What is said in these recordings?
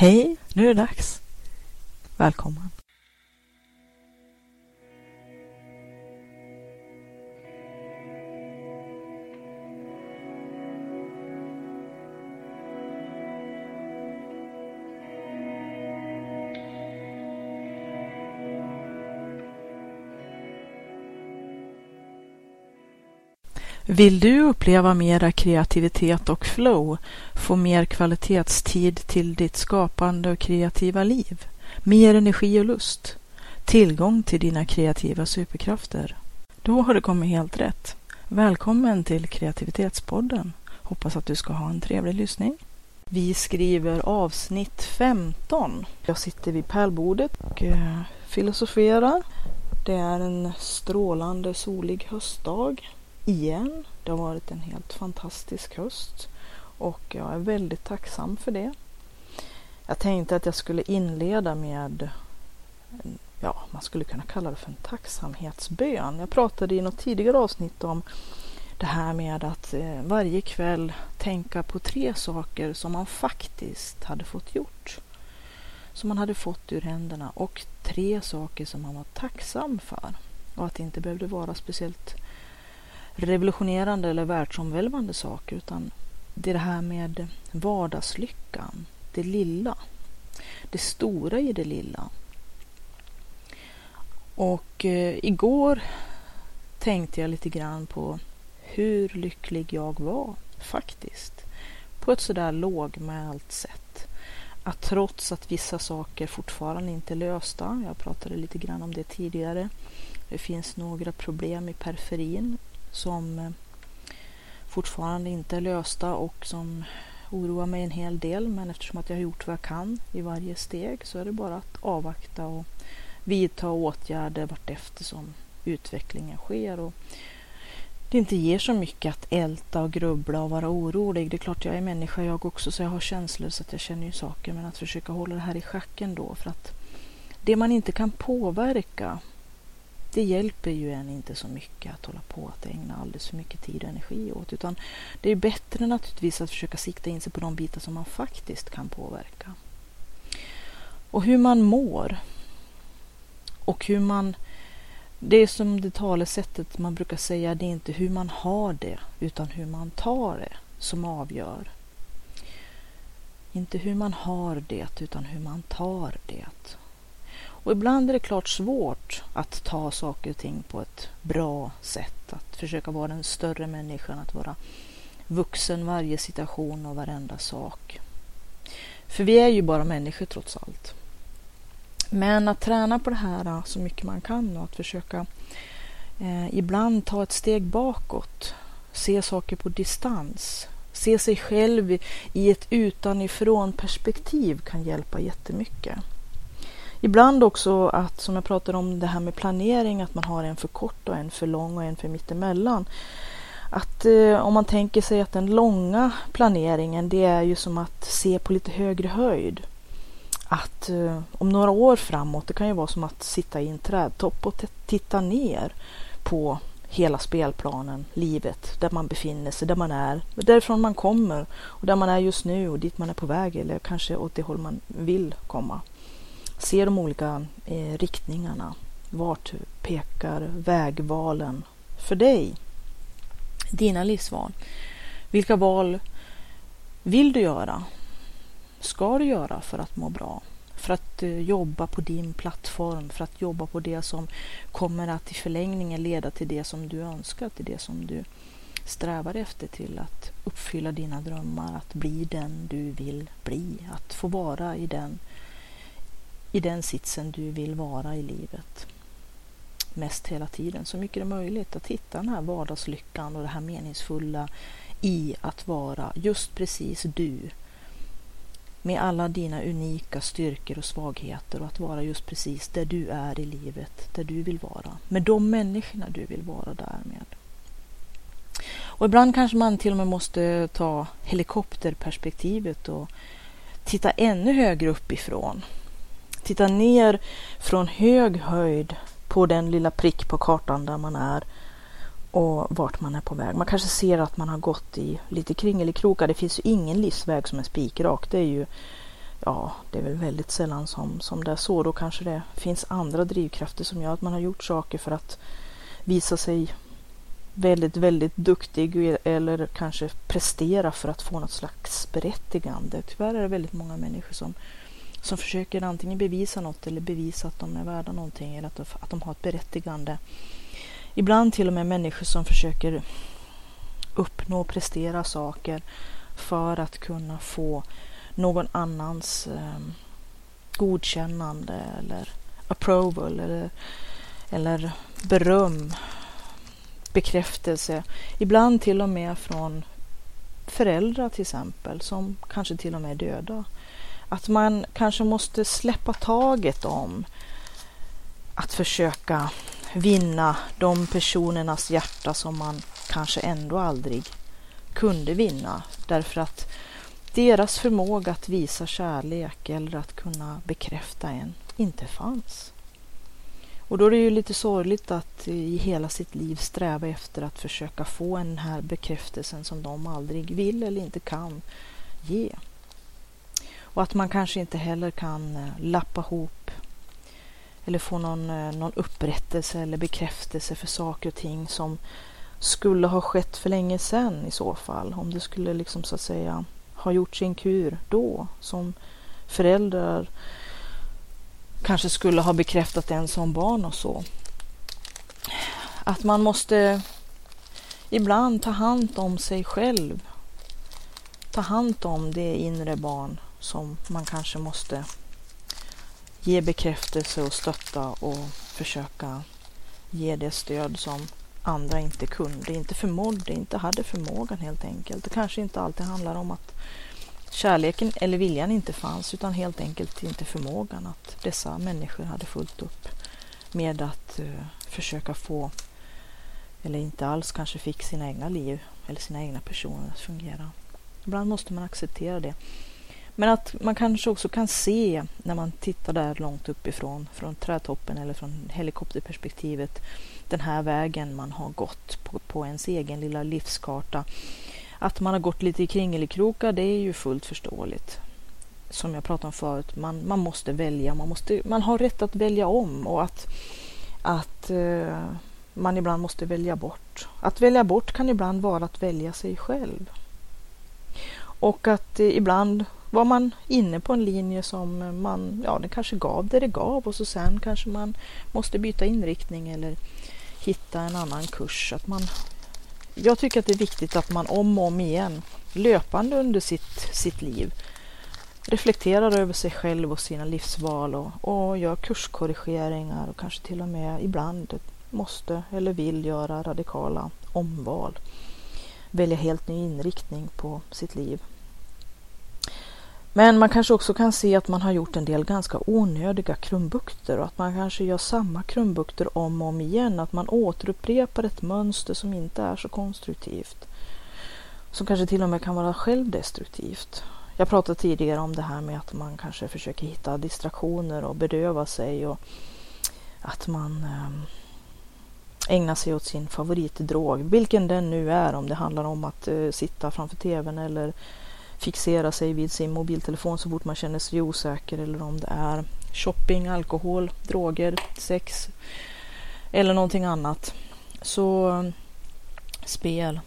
Hej, nu är det dags. Välkommen. Vill du uppleva mera kreativitet och flow, få mer kvalitetstid till ditt skapande och kreativa liv, mer energi och lust, tillgång till dina kreativa superkrafter? Då har du kommit helt rätt. Välkommen till Kreativitetspodden. Hoppas att du ska ha en trevlig lyssning. Vi skriver avsnitt 15. Jag sitter vid pärlbordet och eh, filosoferar. Det är en strålande solig höstdag igen. Det har varit en helt fantastisk höst och jag är väldigt tacksam för det. Jag tänkte att jag skulle inleda med, ja, man skulle kunna kalla det för en tacksamhetsbön. Jag pratade i något tidigare avsnitt om det här med att eh, varje kväll tänka på tre saker som man faktiskt hade fått gjort. Som man hade fått ur händerna och tre saker som man var tacksam för. Och att det inte behövde vara speciellt revolutionerande eller världsomvälvande saker utan det är det här med vardagslyckan, det lilla, det stora i det lilla. Och eh, igår tänkte jag lite grann på hur lycklig jag var faktiskt. På ett sådär lågmält sätt. Att trots att vissa saker fortfarande inte är lösta, jag pratade lite grann om det tidigare, det finns några problem i periferin som eh, fortfarande inte är lösta och som oroar mig en hel del. Men eftersom att jag har gjort vad jag kan i varje steg så är det bara att avvakta och vidta åtgärder vartefter som utvecklingen sker. Och det inte ger så mycket att älta och grubbla och vara orolig. Det är klart jag är människa jag också så jag har känslor så att jag känner ju saker men att försöka hålla det här i schacken då för att det man inte kan påverka det hjälper ju en inte så mycket att hålla på att ägna alldeles för mycket tid och energi åt. Utan det är bättre naturligtvis att försöka sikta in sig på de bitar som man faktiskt kan påverka. Och hur man mår. Och hur man... Det är som det talesättet man brukar säga, det är inte hur man har det utan hur man tar det som avgör. Inte hur man har det utan hur man tar det. Och ibland är det klart svårt att ta saker och ting på ett bra sätt. Att försöka vara den större människan, att vara vuxen varje situation och varenda sak. För vi är ju bara människor trots allt. Men att träna på det här äh, så mycket man kan och att försöka eh, ibland ta ett steg bakåt, se saker på distans, se sig själv i ett utanifrån perspektiv kan hjälpa jättemycket. Ibland också att, som jag pratade om det här med planering, att man har en för kort och en för lång och en för mittemellan. Att eh, om man tänker sig att den långa planeringen, det är ju som att se på lite högre höjd. Att eh, om några år framåt, det kan ju vara som att sitta i en trädtopp och titta ner på hela spelplanen, livet, där man befinner sig, där man är, därifrån man kommer och där man är just nu och dit man är på väg eller kanske åt det håll man vill komma se de olika eh, riktningarna. Vart pekar vägvalen för dig? Dina livsval. Vilka val vill du göra? Ska du göra för att må bra? För att eh, jobba på din plattform, för att jobba på det som kommer att i förlängningen leda till det som du önskar, till det som du strävar efter till att uppfylla dina drömmar, att bli den du vill bli, att få vara i den i den sitsen du vill vara i livet. Mest hela tiden, så mycket det är möjligt. Att hitta den här vardagslyckan och det här meningsfulla i att vara just precis du. Med alla dina unika styrkor och svagheter och att vara just precis där du är i livet, där du vill vara. Med de människorna du vill vara där med. Och ibland kanske man till och med måste ta helikopterperspektivet och titta ännu högre uppifrån titta ner från hög höjd på den lilla prick på kartan där man är och vart man är på väg. Man kanske ser att man har gått i lite kringelikrokar. Det finns ju ingen livsväg som är spikrak. Det är ju ja, det är väl väldigt sällan som, som det är så. Då kanske det finns andra drivkrafter som gör att man har gjort saker för att visa sig väldigt, väldigt duktig eller kanske prestera för att få något slags berättigande. Tyvärr är det väldigt många människor som, som försöker antingen bevisa något eller bevisa att de är värda någonting eller att de, att de har ett berättigande. Ibland till och med människor som försöker uppnå och prestera saker för att kunna få någon annans eh, godkännande eller approval eller, eller beröm, bekräftelse. Ibland till och med från föräldrar till exempel som kanske till och med är döda. Att man kanske måste släppa taget om att försöka vinna de personernas hjärta som man kanske ändå aldrig kunde vinna därför att deras förmåga att visa kärlek eller att kunna bekräfta en inte fanns. Och då är det ju lite sorgligt att i hela sitt liv sträva efter att försöka få den här bekräftelsen som de aldrig vill eller inte kan ge. Och att man kanske inte heller kan eh, lappa ihop eller få någon, eh, någon upprättelse eller bekräftelse för saker och ting som skulle ha skett för länge sedan i så fall. Om det skulle liksom så att säga ha gjort sin kur då som föräldrar kanske skulle ha bekräftat en som barn och så. Att man måste ibland ta hand om sig själv. Ta hand om det inre barn som man kanske måste ge bekräftelse och stötta och försöka ge det stöd som andra inte kunde, inte förmådde, inte hade förmågan helt enkelt. Det kanske inte alltid handlar om att kärleken eller viljan inte fanns utan helt enkelt inte förmågan att dessa människor hade fullt upp med att uh, försöka få eller inte alls kanske fick sina egna liv eller sina egna personer att fungera. Ibland måste man acceptera det. Men att man kanske också kan se när man tittar där långt uppifrån, från trädtoppen eller från helikopterperspektivet, den här vägen man har gått på, på ens egen lilla livskarta. Att man har gått lite i kringelikrokar, det är ju fullt förståeligt. Som jag pratade om förut, man, man måste välja, man, måste, man har rätt att välja om och att, att uh, man ibland måste välja bort. Att välja bort kan ibland vara att välja sig själv. Och att uh, ibland var man inne på en linje som man, ja det kanske gav det det gav och så sen kanske man måste byta inriktning eller hitta en annan kurs. Att man, jag tycker att det är viktigt att man om och om igen löpande under sitt, sitt liv reflekterar över sig själv och sina livsval och, och gör kurskorrigeringar och kanske till och med ibland måste eller vill göra radikala omval. Välja helt ny inriktning på sitt liv. Men man kanske också kan se att man har gjort en del ganska onödiga krumbukter och att man kanske gör samma krumbukter om och om igen. Att man återupprepar ett mönster som inte är så konstruktivt. Som kanske till och med kan vara självdestruktivt. Jag pratade tidigare om det här med att man kanske försöker hitta distraktioner och bedöva sig och att man eh, ägnar sig åt sin favoritdrog, vilken den nu är, om det handlar om att eh, sitta framför tvn eller fixera sig vid sin mobiltelefon så fort man känner sig osäker eller om det är shopping, alkohol, droger, sex eller någonting annat. Så spel,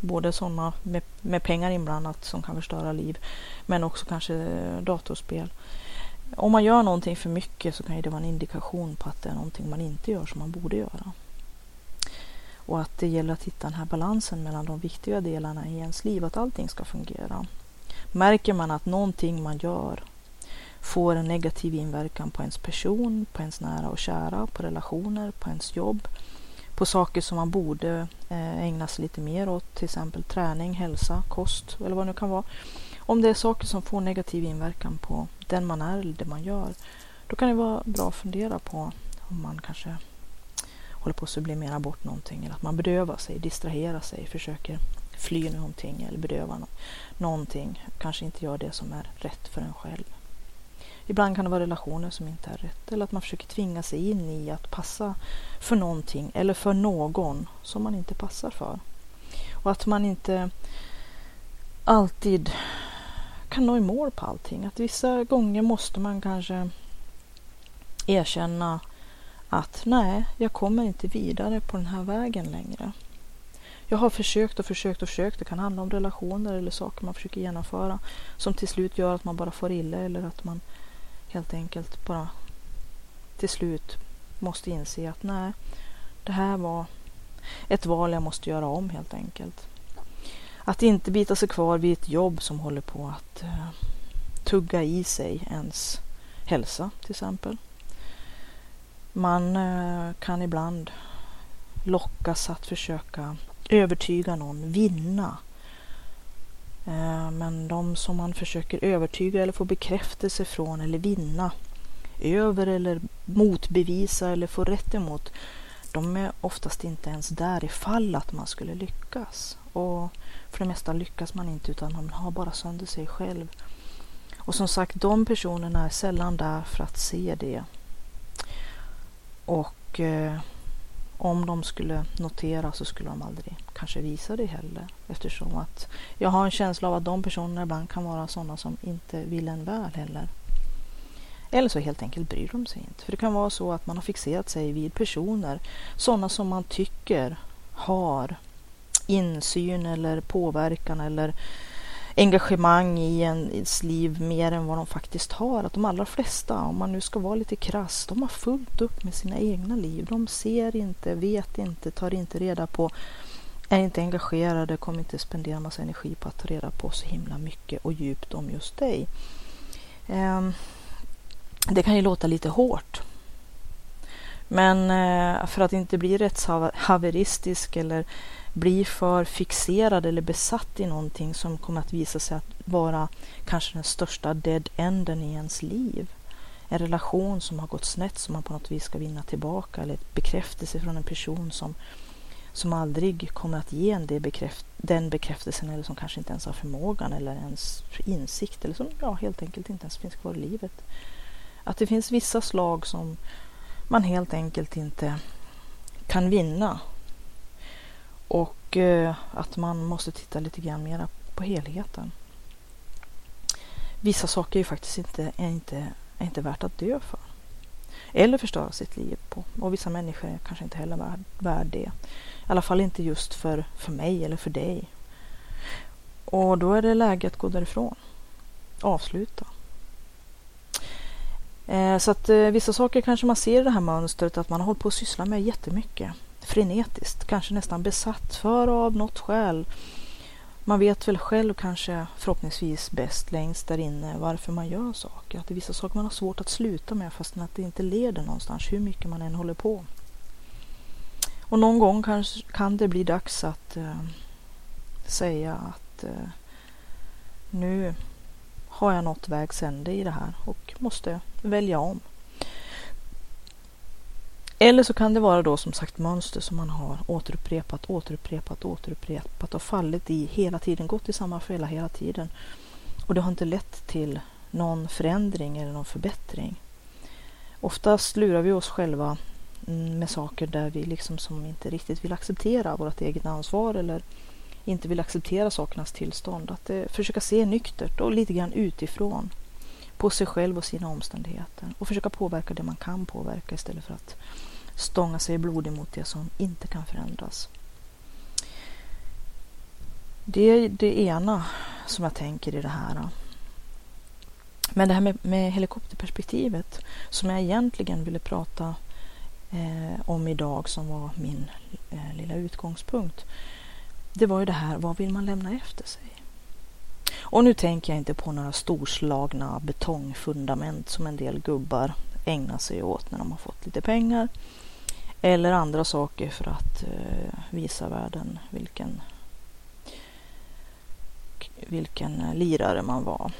både sådana med, med pengar inblandat som kan förstöra liv men också kanske datorspel. Om man gör någonting för mycket så kan det vara en indikation på att det är någonting man inte gör som man borde göra. Och att det gäller att hitta den här balansen mellan de viktiga delarna i ens liv, att allting ska fungera. Märker man att någonting man gör får en negativ inverkan på ens person, på ens nära och kära, på relationer, på ens jobb, på saker som man borde eh, ägna sig lite mer åt, till exempel träning, hälsa, kost eller vad det nu kan vara. Om det är saker som får negativ inverkan på den man är eller det man gör, då kan det vara bra att fundera på om man kanske håller på att sublimera bort någonting eller att man bedövar sig, distraherar sig, försöker fly någonting eller bedöva någonting. Kanske inte gör det som är rätt för en själv. Ibland kan det vara relationer som inte är rätt eller att man försöker tvinga sig in i att passa för någonting eller för någon som man inte passar för. Och att man inte alltid kan nå i mål på allting. Att vissa gånger måste man kanske erkänna att nej, jag kommer inte vidare på den här vägen längre. Jag har försökt och försökt och försökt. Det kan handla om relationer eller saker man försöker genomföra som till slut gör att man bara får illa eller att man helt enkelt bara till slut måste inse att nej, det här var ett val jag måste göra om helt enkelt. Att inte bita sig kvar vid ett jobb som håller på att uh, tugga i sig ens hälsa till exempel. Man uh, kan ibland lockas att försöka övertyga någon, vinna. Eh, men de som man försöker övertyga eller få bekräftelse från eller vinna över eller motbevisa eller få rätt emot de är oftast inte ens där ifall att man skulle lyckas. Och för det mesta lyckas man inte utan man har bara sönder sig själv. Och som sagt, de personerna är sällan där för att se det. Och eh, om de skulle notera så skulle de aldrig kanske visa det heller. Eftersom att jag har en känsla av att de personerna ibland kan vara sådana som inte vill en väl heller. Eller så helt enkelt bryr de sig inte. För det kan vara så att man har fixerat sig vid personer, sådana som man tycker har insyn eller påverkan eller engagemang i ens liv mer än vad de faktiskt har. Att de allra flesta, om man nu ska vara lite krass, de har fullt upp med sina egna liv. De ser inte, vet inte, tar inte reda på, är inte engagerade, kommer inte spendera massa energi på att ta reda på så himla mycket och djupt om just dig. Ehm, det kan ju låta lite hårt. Men eh, för att inte bli rättshaveristisk eller bli för fixerad eller besatt i någonting som kommer att visa sig att vara kanske den största dead enden i ens liv. En relation som har gått snett som man på något vis ska vinna tillbaka eller ett bekräftelse från en person som, som aldrig kommer att ge en det bekräft den bekräftelsen eller som kanske inte ens har förmågan eller ens insikt eller som ja, helt enkelt inte ens finns kvar i livet. Att det finns vissa slag som man helt enkelt inte kan vinna. Och eh, att man måste titta lite grann mera på helheten. Vissa saker är ju faktiskt inte, är inte, är inte värt att dö för. Eller förstöra sitt liv på. Och vissa människor är kanske inte heller värd, värd det. I alla fall inte just för, för mig eller för dig. Och då är det läge att gå därifrån. Avsluta. Eh, så att eh, vissa saker kanske man ser i det här mönstret att man har hållit på att syssla med jättemycket. Frenetiskt, kanske nästan besatt för av något skäl. Man vet väl själv kanske förhoppningsvis bäst längst där inne varför man gör saker. Att det är vissa saker man har svårt att sluta med fastän att det inte leder någonstans hur mycket man än håller på. Och någon gång kanske kan det bli dags att eh, säga att eh, nu har jag nått vägs ände i det här och måste välja om. Eller så kan det vara då som sagt mönster som man har återupprepat, återupprepat, återupprepat och fallit i hela tiden, gått i samma fälla hela tiden. Och det har inte lett till någon förändring eller någon förbättring. Oftast lurar vi oss själva med saker där vi liksom som inte riktigt vill acceptera vårt eget ansvar eller inte vill acceptera sakernas tillstånd. Att eh, försöka se nyktert och lite grann utifrån på sig själv och sina omständigheter och försöka påverka det man kan påverka istället för att stånga sig blodig mot det som inte kan förändras. Det är det ena som jag tänker i det här. Men det här med, med helikopterperspektivet som jag egentligen ville prata eh, om idag som var min eh, lilla utgångspunkt det var ju det här, vad vill man lämna efter sig? Och nu tänker jag inte på några storslagna betongfundament som en del gubbar ägnar sig åt när de har fått lite pengar. Eller andra saker för att eh, visa världen vilken, vilken lirare man var.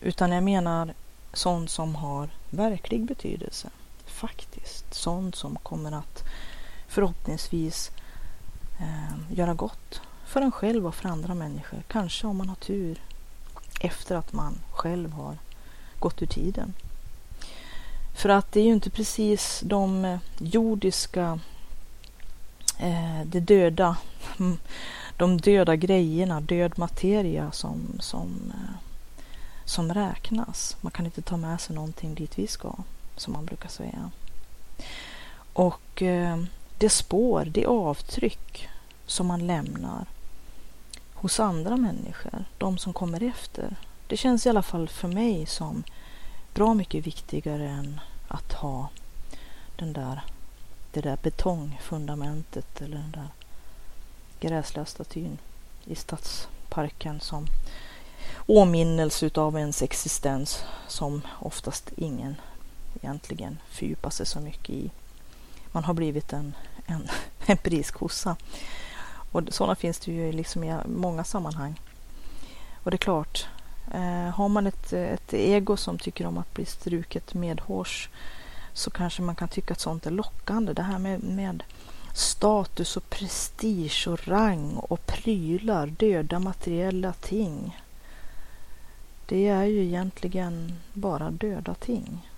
Utan jag menar sånt som har verklig betydelse. Faktiskt. Sånt som kommer att förhoppningsvis eh, göra gott för en själv och för andra människor. Kanske om man har tur efter att man själv har gått ur tiden. För att det är ju inte precis de eh, jordiska, eh, det döda, mm, de döda grejerna, död materia som, som, eh, som räknas. Man kan inte ta med sig någonting dit vi ska, som man brukar säga. Och eh, det spår, det avtryck som man lämnar hos andra människor, de som kommer efter. Det känns i alla fall för mig som bra mycket viktigare än att ha den där, det där betongfundamentet eller den där gräsliga statyn i stadsparken som åminnelse utav ens existens som oftast ingen egentligen fördjupar sig så mycket i. Man har blivit en, en, en priskossa. Och sådana finns det ju liksom i många sammanhang. Och det är klart, Eh, har man ett, ett ego som tycker om att bli struket medhårs så kanske man kan tycka att sånt är lockande. Det här med, med status och prestige och rang och prylar, döda materiella ting. Det är ju egentligen bara döda ting.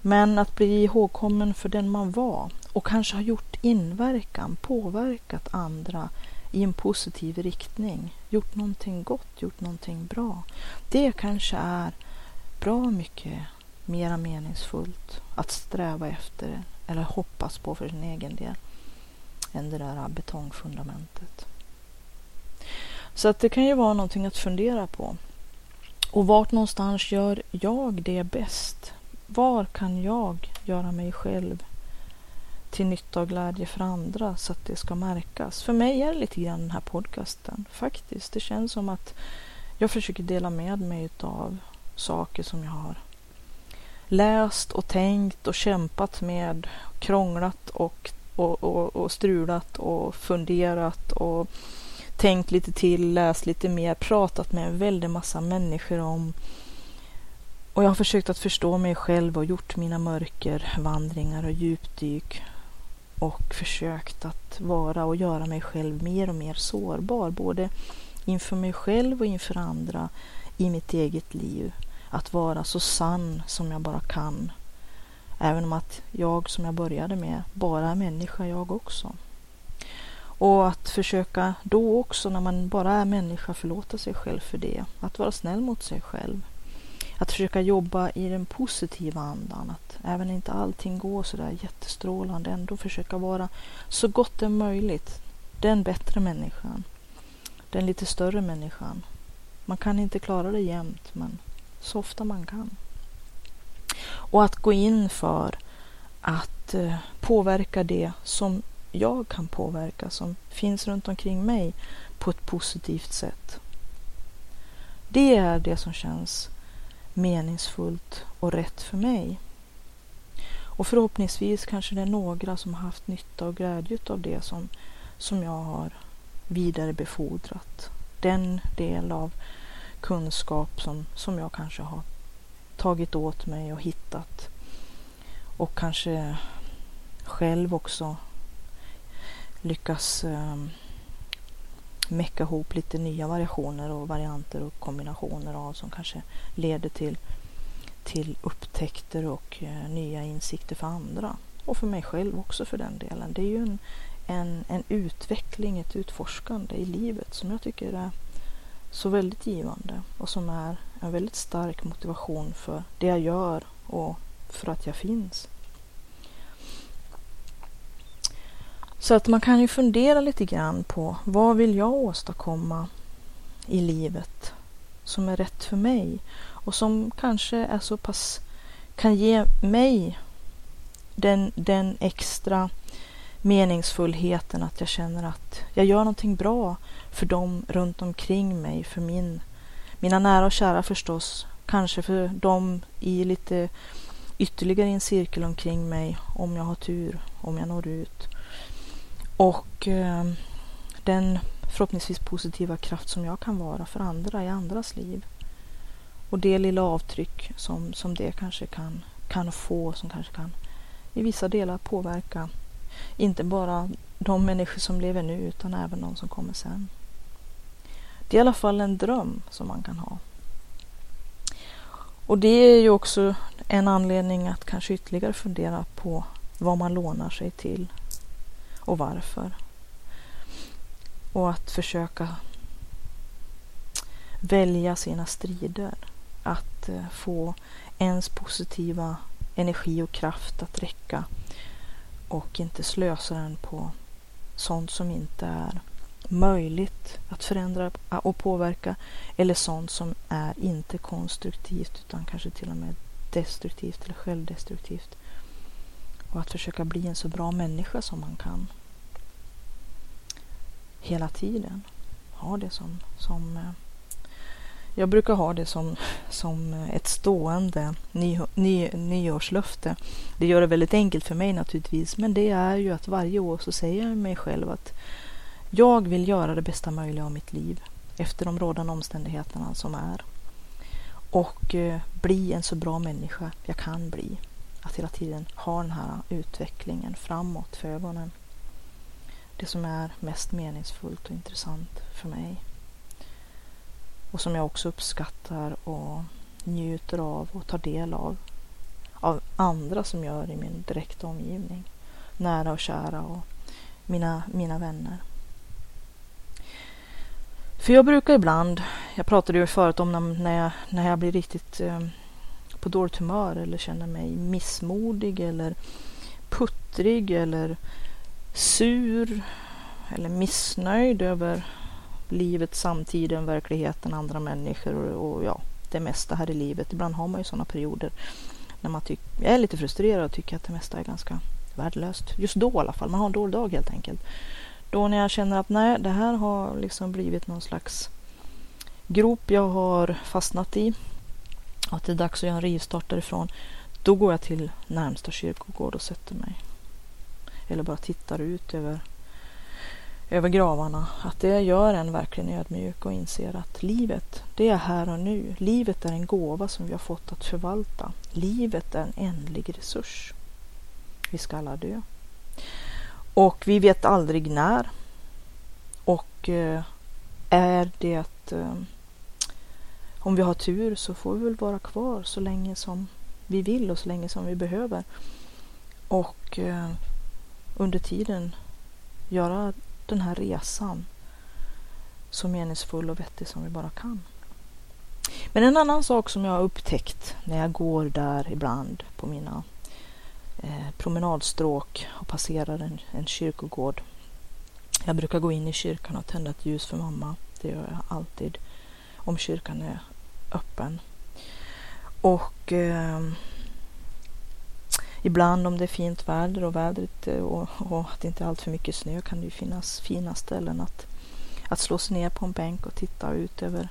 Men att bli ihågkommen för den man var och kanske har gjort inverkan, påverkat andra i en positiv riktning, gjort någonting gott, gjort någonting bra. Det kanske är bra mycket mera meningsfullt att sträva efter eller hoppas på för sin egen del än det där betongfundamentet. Så att det kan ju vara någonting att fundera på. Och vart någonstans gör jag det bäst? Var kan jag göra mig själv till nytta och glädje för andra så att det ska märkas? För mig är det lite grann den här podcasten faktiskt. Det känns som att jag försöker dela med mig av saker som jag har läst och tänkt och kämpat med, krånglat och, och, och, och strulat och funderat och tänkt lite till, läst lite mer, pratat med en väldig massa människor om och jag har försökt att förstå mig själv och gjort mina mörkervandringar och djupdyk och försökt att vara och göra mig själv mer och mer sårbar, både inför mig själv och inför andra i mitt eget liv att vara så sann som jag bara kan. Även om att jag som jag började med bara är människa jag också. Och att försöka då också när man bara är människa förlåta sig själv för det. Att vara snäll mot sig själv. Att försöka jobba i den positiva andan. Att även inte allting går sådär jättestrålande ändå försöka vara så gott det är möjligt den bättre människan. Den lite större människan. Man kan inte klara det jämt men så ofta man kan. Och att gå in för att eh, påverka det som jag kan påverka, som finns runt omkring mig på ett positivt sätt. Det är det som känns meningsfullt och rätt för mig. Och förhoppningsvis kanske det är några som har haft nytta och glädje av det som, som jag har vidarebefordrat. Den del av kunskap som, som jag kanske har tagit åt mig och hittat. Och kanske själv också lyckas eh, mecka ihop lite nya variationer och varianter och kombinationer av som kanske leder till, till upptäckter och eh, nya insikter för andra. Och för mig själv också för den delen. Det är ju en, en, en utveckling, ett utforskande i livet som jag tycker är så väldigt givande och som är en väldigt stark motivation för det jag gör och för att jag finns. Så att man kan ju fundera lite grann på vad vill jag åstadkomma i livet som är rätt för mig och som kanske är så pass kan ge mig den, den extra meningsfullheten att jag känner att jag gör någonting bra för dem runt omkring mig, för min, mina nära och kära förstås, kanske för dem i lite ytterligare en cirkel omkring mig om jag har tur, om jag når ut. Och eh, den förhoppningsvis positiva kraft som jag kan vara för andra i andras liv. Och det lilla avtryck som, som det kanske kan, kan få, som kanske kan i vissa delar påverka inte bara de människor som lever nu utan även de som kommer sen. Det är i alla fall en dröm som man kan ha. Och det är ju också en anledning att kanske ytterligare fundera på vad man lånar sig till och varför. Och att försöka välja sina strider. Att eh, få ens positiva energi och kraft att räcka och inte slösa den på sånt som inte är möjligt att förändra och påverka eller sånt som är inte konstruktivt utan kanske till och med destruktivt eller självdestruktivt. Och att försöka bli en så bra människa som man kan. Hela tiden. Ha det som, som eh, jag brukar ha det som, som ett stående ny, ny, nyårslöfte. Det gör det väldigt enkelt för mig naturligtvis, men det är ju att varje år så säger jag mig själv att jag vill göra det bästa möjliga av mitt liv efter de rådande omständigheterna som är. Och eh, bli en så bra människa jag kan bli. Att hela tiden ha den här utvecklingen framåt för ögonen. Det som är mest meningsfullt och intressant för mig. Och som jag också uppskattar och njuter av och tar del av. Av andra som gör i min direkta omgivning. Nära och kära och mina, mina vänner. För jag brukar ibland, jag pratade ju förut om när jag, när jag blir riktigt eh, på dåligt humör eller känner mig missmodig eller puttrig eller sur eller missnöjd över livet, samtiden, verkligheten, andra människor och, och ja, det mesta här i livet. Ibland har man ju sådana perioder när man är lite frustrerad och tycker att det mesta är ganska värdelöst. Just då i alla fall, man har en dålig dag helt enkelt. Då när jag känner att nej, det här har liksom blivit någon slags grop jag har fastnat i. Att det är dags att göra en rivstart därifrån. Då går jag till närmsta kyrkogård och sätter mig. Eller bara tittar ut över, över gravarna. Att det gör en verkligen ödmjuk och inser att livet, det är här och nu. Livet är en gåva som vi har fått att förvalta. Livet är en ändlig resurs. Vi ska alla dö. Och vi vet aldrig när. Och eh, är det eh, om vi har tur så får vi väl vara kvar så länge som vi vill och så länge som vi behöver. Och eh, under tiden göra den här resan så meningsfull och vettig som vi bara kan. Men en annan sak som jag har upptäckt när jag går där ibland på mina eh, promenadstråk och passerar en, en kyrkogård. Jag brukar gå in i kyrkan och tända ett ljus för mamma. Det gör jag alltid om kyrkan är öppen. Och eh, ibland om det är fint väder och vädret eh, och, och att det inte är allt för mycket snö kan det ju finnas fina ställen att, att slå sig ner på en bänk och titta ut över,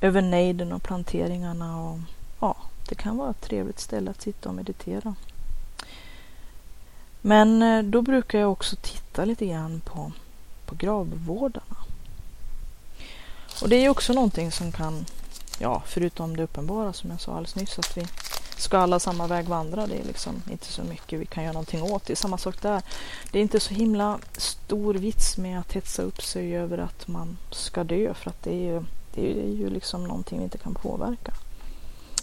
över nejden och planteringarna. Och, ja, det kan vara ett trevligt ställe att sitta och meditera. Men eh, då brukar jag också titta lite grann på, på gravvårdarna. Och det är också någonting som kan, ja, förutom det uppenbara som jag sa alldeles nyss, att vi ska alla samma väg vandra. Det är liksom inte så mycket vi kan göra någonting åt. Det är samma sak där. Det är inte så himla stor vits med att hetsa upp sig över att man ska dö för att det är ju, det är ju liksom någonting vi inte kan påverka.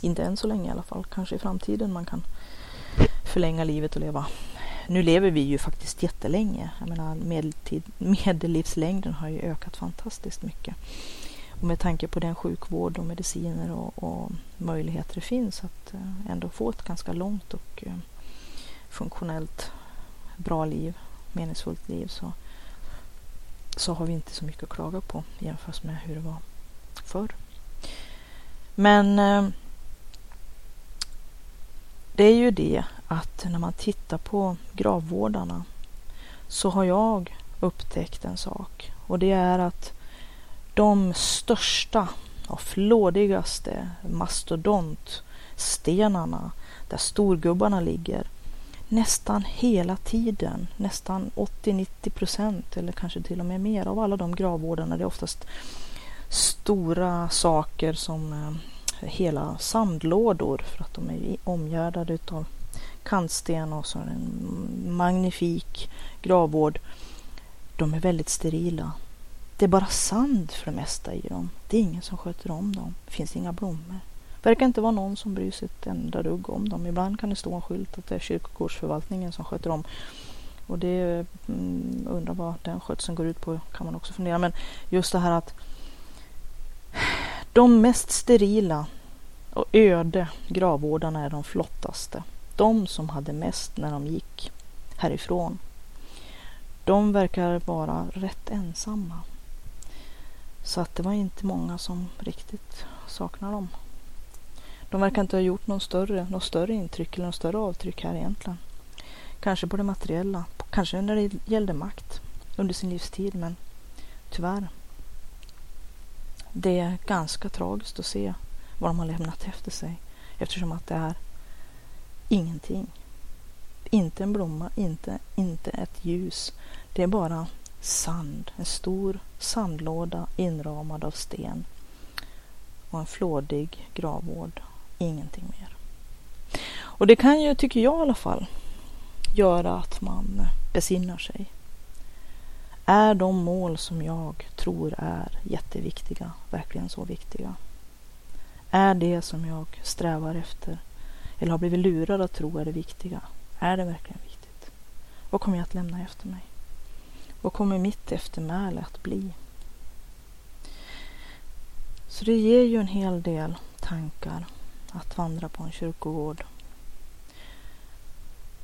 Inte än så länge i alla fall. Kanske i framtiden man kan förlänga livet och leva nu lever vi ju faktiskt jättelänge. Jag menar, medeltid, medellivslängden har ju ökat fantastiskt mycket. Och med tanke på den sjukvård och mediciner och, och möjligheter det finns att eh, ändå få ett ganska långt och eh, funktionellt bra liv, meningsfullt liv så, så har vi inte så mycket att klaga på jämfört med hur det var förr. Men eh, det är ju det att när man tittar på gravvårdarna så har jag upptäckt en sak och det är att de största och flådigaste mastodontstenarna där storgubbarna ligger nästan hela tiden, nästan 80-90 procent eller kanske till och med mer av alla de gravvårdarna, det är oftast stora saker som eh, hela sandlådor för att de är omgärdade av kantsten och så en magnifik gravvård. De är väldigt sterila. Det är bara sand för det mesta i dem. Det är ingen som sköter om dem. Det finns inga blommor. Det verkar inte vara någon som bryr sig ett enda dugg om dem. Ibland kan det stå en skylt att det är kyrkogårdsförvaltningen som sköter om Och det mm, undrar vad den skötseln går ut på kan man också fundera. Men just det här att de mest sterila och öde gravvårdarna är de flottaste. De som hade mest när de gick härifrån. De verkar vara rätt ensamma. Så att det var inte många som riktigt saknar dem. De verkar inte ha gjort någon större, något större intryck eller något större avtryck här egentligen. Kanske på det materiella, kanske när det gällde makt under sin livstid men tyvärr. Det är ganska tragiskt att se vad de har lämnat efter sig eftersom att det är ingenting. Inte en blomma, inte, inte ett ljus. Det är bara sand, en stor sandlåda inramad av sten och en flådig gravvård. Ingenting mer. Och det kan ju, tycker jag i alla fall, göra att man besinnar sig. Är de mål som jag tror är jätteviktiga verkligen så viktiga? Är det som jag strävar efter eller har blivit lurad att tro är det viktiga? Är det verkligen viktigt? Vad kommer jag att lämna efter mig? Vad kommer mitt eftermäle att bli? Så det ger ju en hel del tankar att vandra på en kyrkogård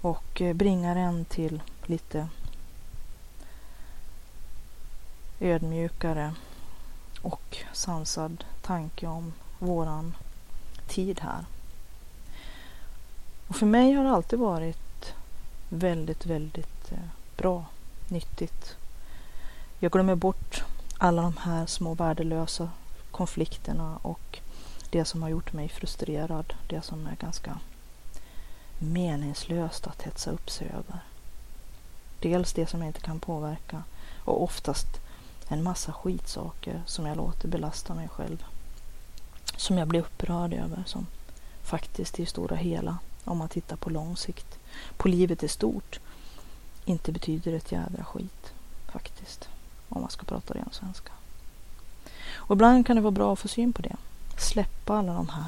och eh, bringar en till lite ödmjukare och sansad tanke om våran tid här. Och för mig har det alltid varit väldigt, väldigt eh, bra, nyttigt. Jag glömmer bort alla de här små värdelösa konflikterna och det som har gjort mig frustrerad, det som är ganska meningslöst att hetsa upp sig över. Dels det som jag inte kan påverka och oftast en massa skitsaker som jag låter belasta mig själv. Som jag blir upprörd över som faktiskt i stora hela, om man tittar på lång sikt, på livet i stort, inte betyder ett jädra skit faktiskt. Om man ska prata ren svenska. Och ibland kan det vara bra att få syn på det. Släppa alla de här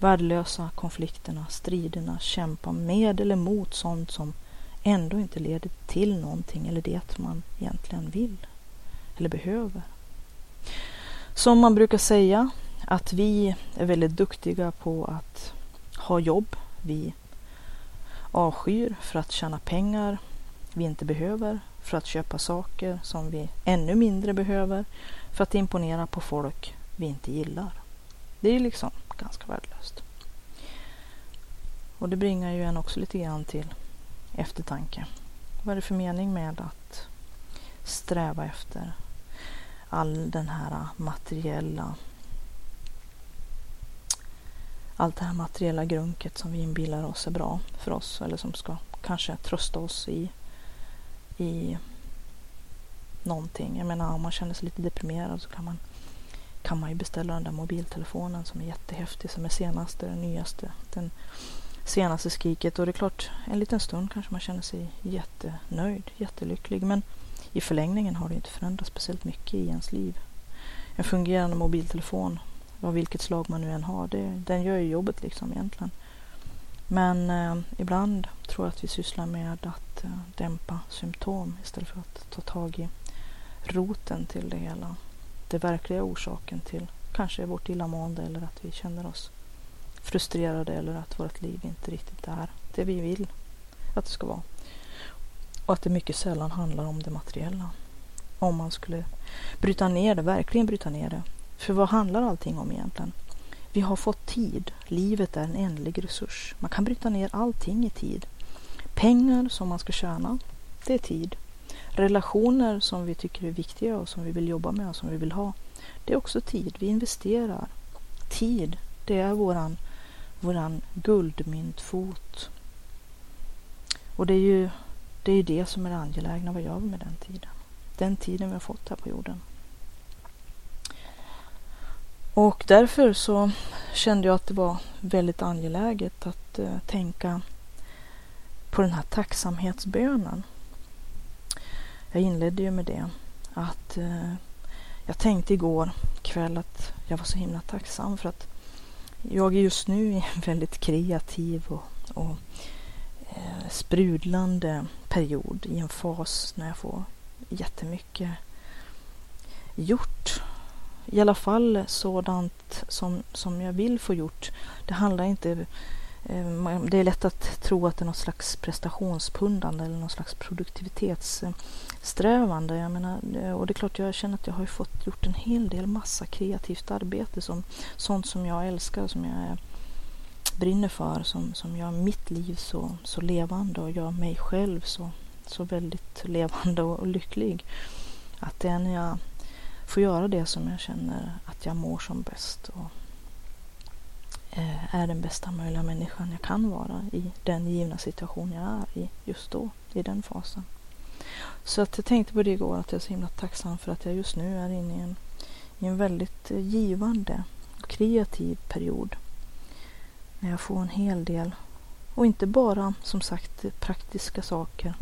värdelösa konflikterna, striderna, kämpa med eller mot sånt som ändå inte leder till någonting eller det man egentligen vill eller behöver. Som man brukar säga att vi är väldigt duktiga på att ha jobb vi avskyr för att tjäna pengar vi inte behöver, för att köpa saker som vi ännu mindre behöver, för att imponera på folk vi inte gillar. Det är liksom ganska värdelöst. Och det bringar ju en också lite grann till eftertanke. Vad är det för mening med att sträva efter all den här materiella allt det här materiella grunket som vi inbillar oss är bra för oss eller som ska kanske trösta oss i, i någonting. Jag menar om man känner sig lite deprimerad så kan man kan man ju beställa den där mobiltelefonen som är jättehäftig, som är senaste, den nyaste, den senaste skriket. Och det är klart, en liten stund kanske man känner sig jättenöjd, jättelycklig. Men i förlängningen har det inte förändrats speciellt mycket i ens liv. En fungerande mobiltelefon, av vilket slag man nu än har, det, den gör ju jobbet liksom egentligen. Men eh, ibland tror jag att vi sysslar med att eh, dämpa symptom istället för att ta tag i roten till det hela den verkliga orsaken till kanske vårt illamående eller att vi känner oss frustrerade eller att vårt liv inte riktigt är det vi vill att det ska vara. Och att det mycket sällan handlar om det materiella. Om man skulle bryta ner det, verkligen bryta ner det. För vad handlar allting om egentligen? Vi har fått tid. Livet är en ändlig resurs. Man kan bryta ner allting i tid. Pengar som man ska tjäna, det är tid relationer som vi tycker är viktiga och som vi vill jobba med och som vi vill ha. Det är också tid. Vi investerar. Tid, det är våran, våran guldmyntfot. Och det är ju det, är det som är det angelägna. Vad gör vi med den tiden? Den tiden vi har fått här på jorden. Och därför så kände jag att det var väldigt angeläget att eh, tänka på den här tacksamhetsbönen. Jag inledde ju med det att eh, jag tänkte igår kväll att jag var så himla tacksam för att jag är just nu väldigt kreativ och, och eh, sprudlande period i en fas när jag får jättemycket gjort. I alla fall sådant som, som jag vill få gjort. Det handlar inte eh, det är lätt att tro att det är något slags prestationspundande eller något slags produktivitetssträvande. Jag menar, eh, och det är klart, jag känner att jag har fått gjort en hel del massa kreativt arbete. Som, sånt som jag älskar, som jag brinner för, som, som gör mitt liv så, så levande och gör mig själv så, så väldigt levande och, och lycklig. Att det är när jag får göra det som jag känner att jag mår som bäst. Och, eh, är den bästa möjliga människan jag kan vara i den givna situation jag är i just då, i den fasen. Så att jag tänkte på det igår att jag är så himla tacksam för att jag just nu är inne i en, i en väldigt eh, givande och kreativ period. När jag får en hel del och inte bara som sagt praktiska saker,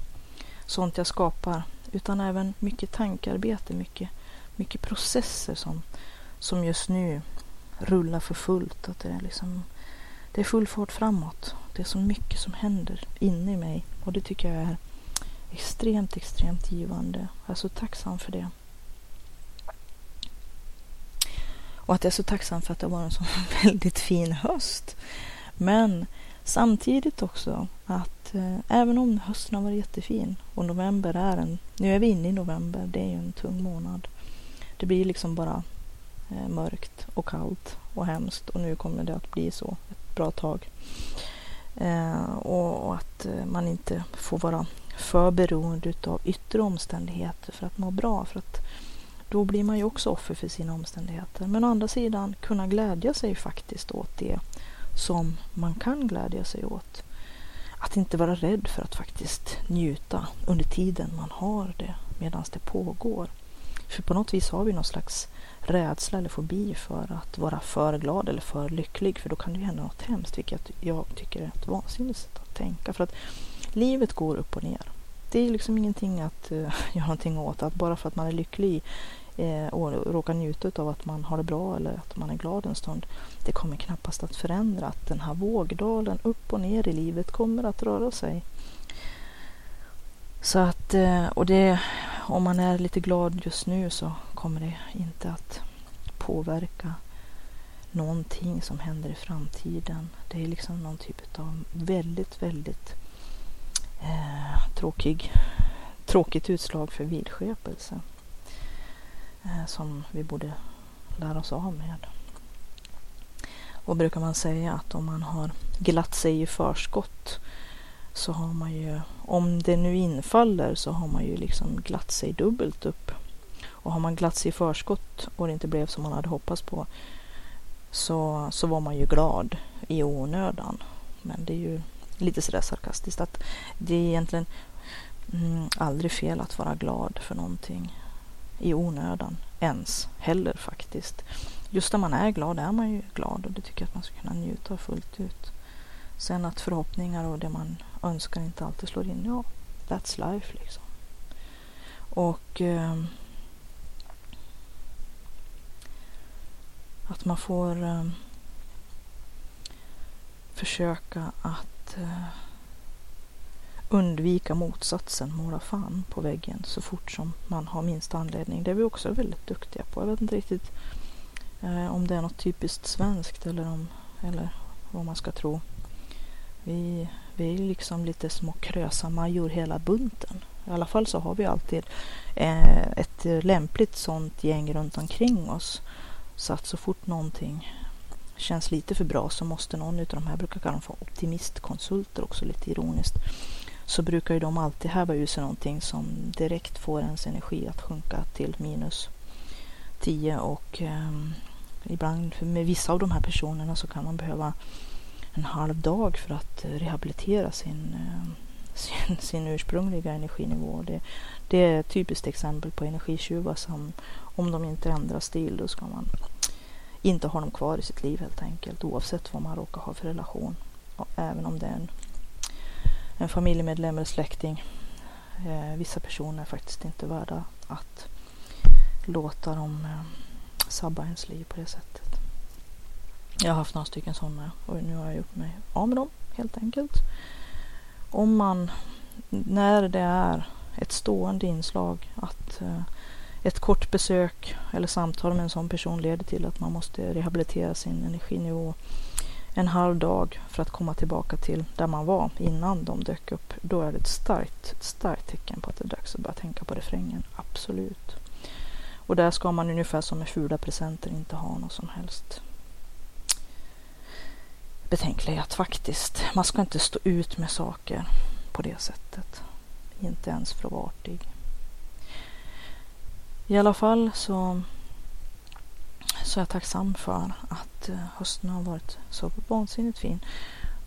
sånt jag skapar, utan även mycket tankarbete, mycket, mycket processer som, som just nu rullar för fullt. Att det, är liksom, det är full fart framåt. Det är så mycket som händer inne i mig och det tycker jag är extremt, extremt givande. Jag är så tacksam för det. Och att jag är så tacksam för att det var en så väldigt fin höst. Men samtidigt också att eh, även om hösten har varit jättefin och november är en, nu är vi inne i november, det är ju en tung månad. Det blir liksom bara eh, mörkt och kallt och hemskt och nu kommer det att bli så ett bra tag. Eh, och, och, att eh, man inte får vara för beroende av yttre omständigheter för att må bra. För att då blir man ju också offer för sina omständigheter. Men å andra sidan kunna glädja sig faktiskt åt det som man kan glädja sig åt. Att inte vara rädd för att faktiskt njuta under tiden man har det medan det pågår. För på något vis har vi någon slags rädsla eller fobi för att vara för glad eller för lycklig för då kan det ju hända något hemskt vilket jag tycker är ett vansinnigt sätt att tänka för att livet går upp och ner. Det är liksom ingenting att uh, göra någonting åt att bara för att man är lycklig uh, och råkar njuta av att man har det bra eller att man är glad en stund. Det kommer knappast att förändra att den här vågdalen upp och ner i livet kommer att röra sig. Så att, uh, och det, om man är lite glad just nu så kommer det inte att påverka någonting som händer i framtiden. Det är liksom någon typ av väldigt, väldigt eh, tråkig, tråkigt utslag för vidskepelse eh, som vi borde lära oss av med. Och brukar man säga att om man har glatt sig i förskott så har man ju, om det nu infaller så har man ju liksom glatt sig dubbelt upp. Och har man glatt sig i förskott och det inte blev som man hade hoppats på så, så var man ju glad i onödan. Men det är ju lite sådär sarkastiskt att det är egentligen mm, aldrig fel att vara glad för någonting i onödan ens heller faktiskt. Just när man är glad är man ju glad och det tycker jag att man ska kunna njuta av fullt ut. Sen att förhoppningar och det man önskar inte alltid slår in, ja, that's life liksom. Och eh, Att man får eh, försöka att eh, undvika motsatsen, måla fan på väggen så fort som man har minsta anledning. Det är vi också väldigt duktiga på. Jag vet inte riktigt eh, om det är något typiskt svenskt eller, om, eller vad man ska tro. Vi, vi är liksom lite små krösamajor hela bunten. I alla fall så har vi alltid eh, ett lämpligt sånt gäng runt omkring oss så att så fort någonting känns lite för bra så måste någon av de här, brukar kalla dem för optimistkonsulter också lite ironiskt, så brukar ju de alltid häva ur sig någonting som direkt får ens energi att sjunka till minus 10 och eh, ibland med vissa av de här personerna så kan man behöva en halv dag för att eh, rehabilitera sin, eh, sin, sin ursprungliga energinivå. Det, det är ett typiskt exempel på energitjuvar som om de inte ändrar stil då ska man inte ha dem kvar i sitt liv helt enkelt oavsett vad man råkar ha för relation. Och även om det är en, en familjemedlem eller släkting. Eh, vissa personer är faktiskt inte värda att låta dem eh, sabba ens liv på det sättet. Jag har haft några stycken sådana och nu har jag gjort mig av med dem helt enkelt. om man, när det är ett stående inslag att eh, ett kort besök eller samtal med en sån person leder till att man måste rehabilitera sin energinivå en halv dag för att komma tillbaka till där man var innan de dök upp. Då är det ett starkt, ett starkt tecken på att det är dags att börja tänka på refrängen. Absolut. Och där ska man ungefär som med fula presenter inte ha något som helst betänklighet faktiskt. Man ska inte stå ut med saker på det sättet. Inte ens för att vara artig. I alla fall så, så är jag tacksam för att eh, hösten har varit så vansinnigt fin.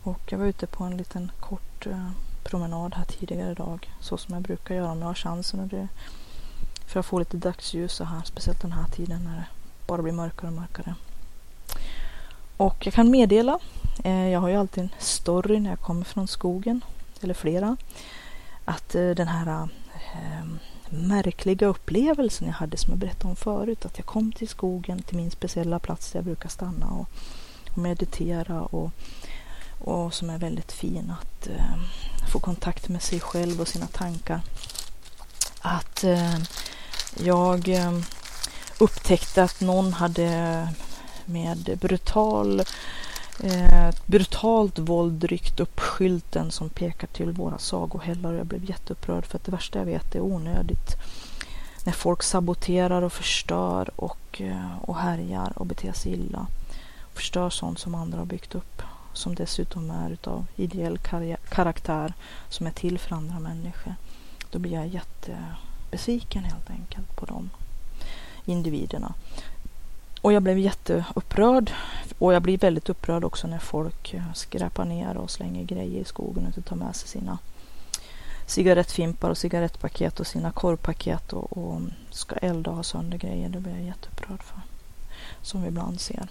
Och jag var ute på en liten kort eh, promenad här tidigare idag. Så som jag brukar göra om jag har chansen. Och det, för att få lite dagsljus så här. Speciellt den här tiden när det bara blir mörkare och mörkare. Och jag kan meddela. Eh, jag har ju alltid en story när jag kommer från skogen. Eller flera. Att eh, den här ehm, märkliga upplevelsen jag hade som jag berättade om förut. Att jag kom till skogen, till min speciella plats där jag brukar stanna och, och meditera och, och som är väldigt fin att eh, få kontakt med sig själv och sina tankar. Att eh, jag eh, upptäckte att någon hade med brutal ett brutalt våld ryckt upp skylten som pekar till våra sagohällar och jag blev jätteupprörd för att det värsta jag vet är onödigt. När folk saboterar och förstör och, eh, och härjar och beter sig illa. Förstör sånt som andra har byggt upp. Som dessutom är utav ideell karaktär som är till för andra människor. Då blir jag jättebesviken helt enkelt på de individerna. Och jag blev jätteupprörd. Och jag blir väldigt upprörd också när folk eh, skräpar ner och slänger grejer i skogen och inte tar med sig sina cigarettfimpar och cigarettpaket och sina korvpaket och, och ska elda och ha sönder grejer. Det blir jag jätteupprörd för. Som vi ibland ser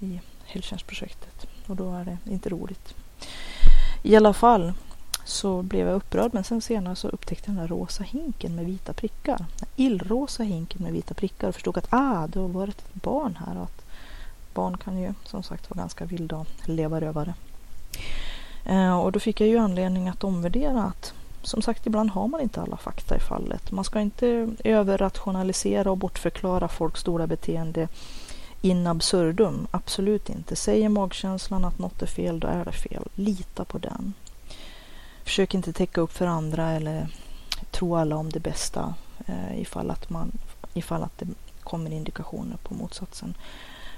i Hilltjänstprojektet. Och då är det inte roligt. I alla fall så blev jag upprörd men sen senare så upptäckte jag den där rosa hinken med vita prickar. Den illrosa hinken med vita prickar och förstod att ah, det har varit ett barn här och att barn kan ju som sagt vara ganska vilda och leva rövare. Eh, och då fick jag ju anledning att omvärdera att som sagt ibland har man inte alla fakta i fallet. Man ska inte överrationalisera och bortförklara folks stora beteende in absurdum. Absolut inte. Säger magkänslan att något är fel, då är det fel. Lita på den. Försök inte täcka upp för andra eller tro alla om det bästa eh, ifall, att man, ifall att det kommer indikationer på motsatsen.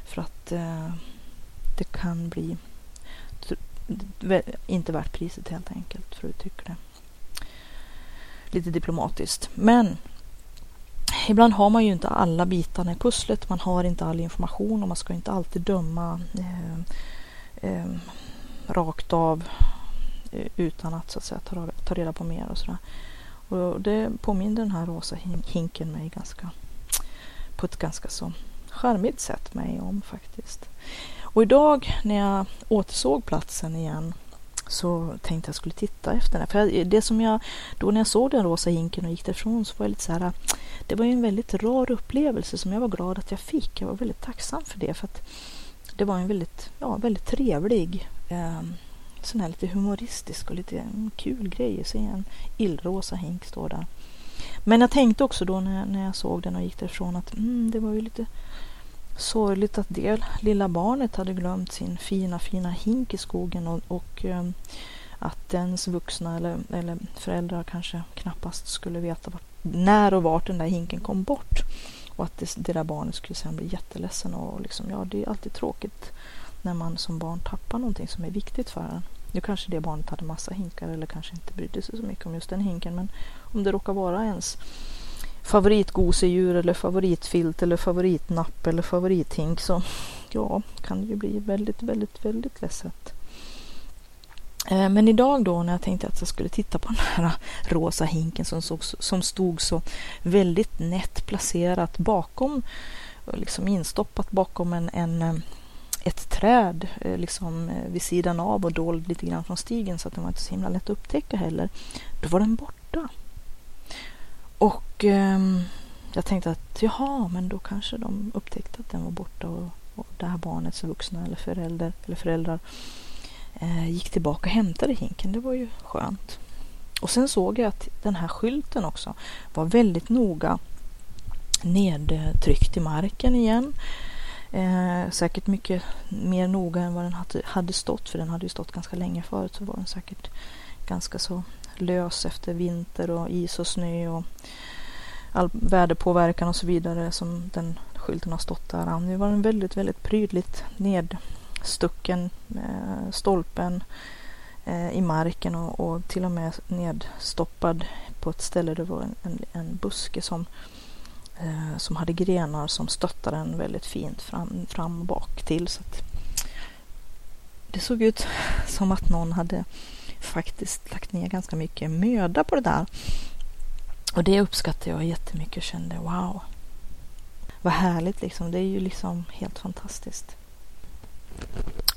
För att eh, det kan bli inte värt priset helt enkelt för att uttrycka det lite diplomatiskt. Men ibland har man ju inte alla bitarna i pusslet. Man har inte all information och man ska inte alltid döma eh, eh, rakt av utan att så att säga ta, ta reda på mer och sådär. Och det påminner den här rosa hinken mig ganska på ett ganska så charmigt sätt mig om faktiskt. Och idag när jag återsåg platsen igen så tänkte jag skulle titta efter den. För det som jag, då när jag såg den rosa hinken och gick därifrån så var jag lite så här, det var ju en väldigt rar upplevelse som jag var glad att jag fick. Jag var väldigt tacksam för det för att det var en väldigt, ja, väldigt trevlig eh, sån här lite humoristisk och lite kul grej att se en illrosa hink stå där. Men jag tänkte också då när, när jag såg den och gick därifrån att mm, det var ju lite sorgligt att det lilla barnet hade glömt sin fina, fina hink i skogen och, och ehm, att dens vuxna eller, eller föräldrar kanske knappast skulle veta vart, när och vart den där hinken kom bort. Och att det, det där barnet skulle sen bli jätteledsen och liksom, ja det är alltid tråkigt när man som barn tappar någonting som är viktigt för en. Nu kanske det barnet hade massa hinkar eller kanske inte brydde sig så mycket om just den hinken. Men om det råkar vara ens favoritgosedjur eller favoritfilt eller favoritnapp eller favorithink så ja, kan det ju bli väldigt, väldigt, väldigt ledset. Eh, men idag då när jag tänkte att jag skulle titta på den här rosa hinken som, såg, som stod så väldigt nätt placerat bakom, liksom instoppat bakom en, en eh, ett träd eh, liksom eh, vid sidan av och dold lite grann från stigen så att den var inte så himla lätt att upptäcka heller. Då var den borta. Och eh, jag tänkte att jaha, men då kanske de upptäckte att den var borta och, och det här barnets vuxna eller förälder eller föräldrar Eh, gick tillbaka och hämtade hinken, det var ju skönt. Och sen såg jag att den här skylten också var väldigt noga nedtryckt i marken igen. Eh, säkert mycket mer noga än vad den hade stått för den hade ju stått ganska länge förut så var den säkert ganska så lös efter vinter och is och snö och all väderpåverkan och så vidare som den skylten har stått där. Det var en väldigt, väldigt prydligt nedstucken eh, stolpen eh, i marken och, och, till och med nedstoppad på ett ställe. Det var en, en, en buske som, eh, som hade grenar som stöttade den väldigt fint fram, fram och bak till. Så det såg ut som att någon hade faktiskt lagt ner ganska mycket möda på det där. Och det uppskattade jag jättemycket och kände wow. Vad härligt liksom. Det är ju liksom helt fantastiskt.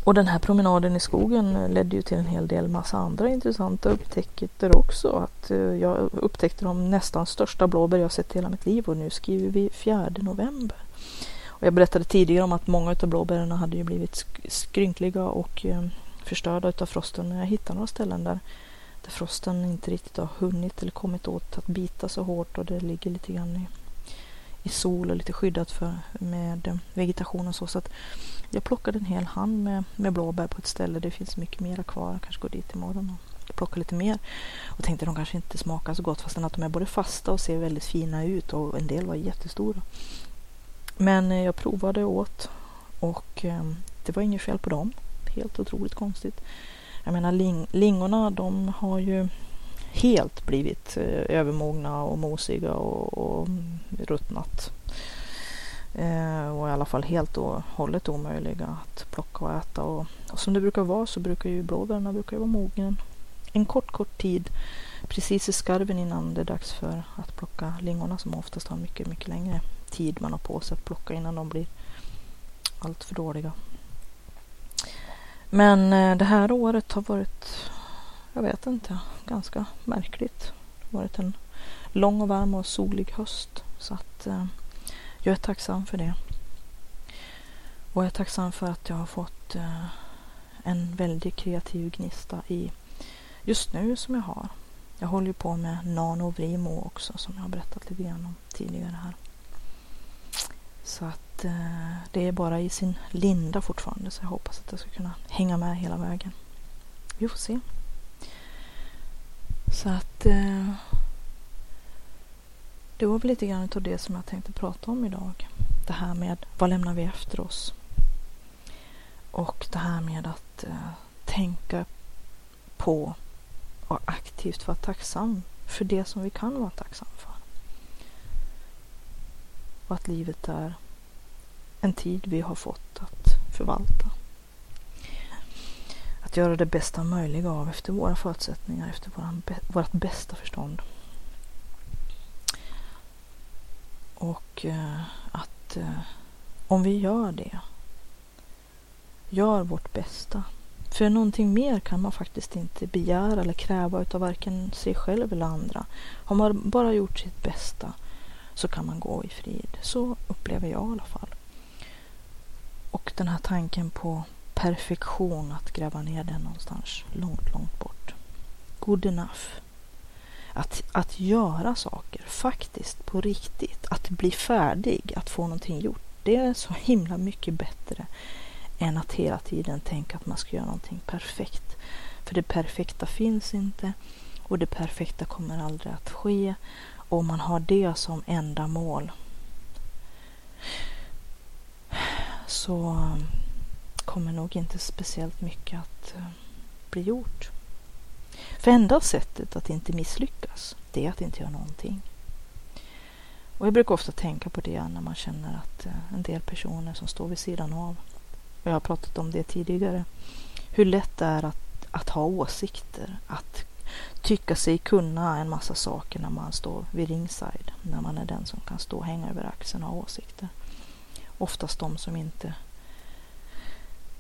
Och den här promenaden i skogen eh, ledde ju till en hel del massa andra intressanta upptäckter också. Att eh, jag upptäckte de nästan största blåbär jag sett i hela mitt liv och nu skriver vi 4 november. Och jag berättade tidigare om att många av blåbären hade ju blivit skrynkliga och eh, förstörda av frosten. Men jag hittade några ställen där, där frosten inte riktigt har hunnit eller kommit åt att bita så hårt och det ligger lite grann i, i sol och lite skyddat för, med vegetation och så. så att jag plockade en hel hand med, med blåbär på ett ställe. Det finns mycket mera kvar. Jag kanske går dit imorgon och plockar lite mer. Och tänkte de kanske inte smakar så gott fastän att de är både fasta och ser väldigt fina ut och en del var jättestora. Men eh, jag provade och åt och eh, det var inget fel på dem helt otroligt konstigt. Jag menar ling lingorna de har ju helt blivit eh, övermogna och mosiga och, och ruttnat. Eh, och i alla fall helt och hållet omöjliga att plocka och äta. Och, och som det brukar vara så brukar ju blåbärna brukar ju vara mogna en kort, kort tid precis i skarven innan det är dags för att plocka lingorna som oftast har mycket, mycket längre tid man har på sig att plocka innan de blir allt för dåliga. Men eh, det här året har varit, jag vet inte, ganska märkligt. Det har varit en lång och varm och solig höst. Så att eh, jag är tacksam för det. Och jag är tacksam för att jag har fått eh, en väldigt kreativ gnista i just nu som jag har. Jag håller ju på med Nano Vrimo också som jag har berättat lite grann om tidigare här. Så att eh, det är bara i sin linda fortfarande så jag hoppas att jag ska kunna hänga med hela vägen. Vi får se. Så att eh, det var väl lite grann av det som jag tänkte prata om idag. Det här med vad lämnar vi efter oss? Och det här med att eh, tänka på och aktivt vara tacksam för det som vi kan vara tacksam för. Och att livet är en tid vi har fått att förvalta. Att göra det bästa möjliga av efter våra förutsättningar, efter våran, vårt bästa förstånd. Och eh, att eh, om vi gör det, gör vårt bästa. För någonting mer kan man faktiskt inte begära eller kräva utav varken sig själv eller andra. Har man bara gjort sitt bästa så kan man gå i frid. Så upplever jag i alla fall. Och den här tanken på perfektion, att gräva ner den någonstans långt, långt bort. Good enough. Att, att göra saker faktiskt på riktigt, att bli färdig, att få någonting gjort. Det är så himla mycket bättre än att hela tiden tänka att man ska göra någonting perfekt. För det perfekta finns inte och det perfekta kommer aldrig att ske. Om man har det som enda mål så kommer nog inte speciellt mycket att eh, bli gjort. För enda sättet att inte misslyckas, det är att inte göra någonting. Och jag brukar ofta tänka på det när man känner att eh, en del personer som står vid sidan av, och jag har pratat om det tidigare, hur lätt det är att, att ha åsikter, att tycka sig kunna en massa saker när man står vid ringside, när man är den som kan stå och hänga över axeln och ha åsikter. Oftast de som inte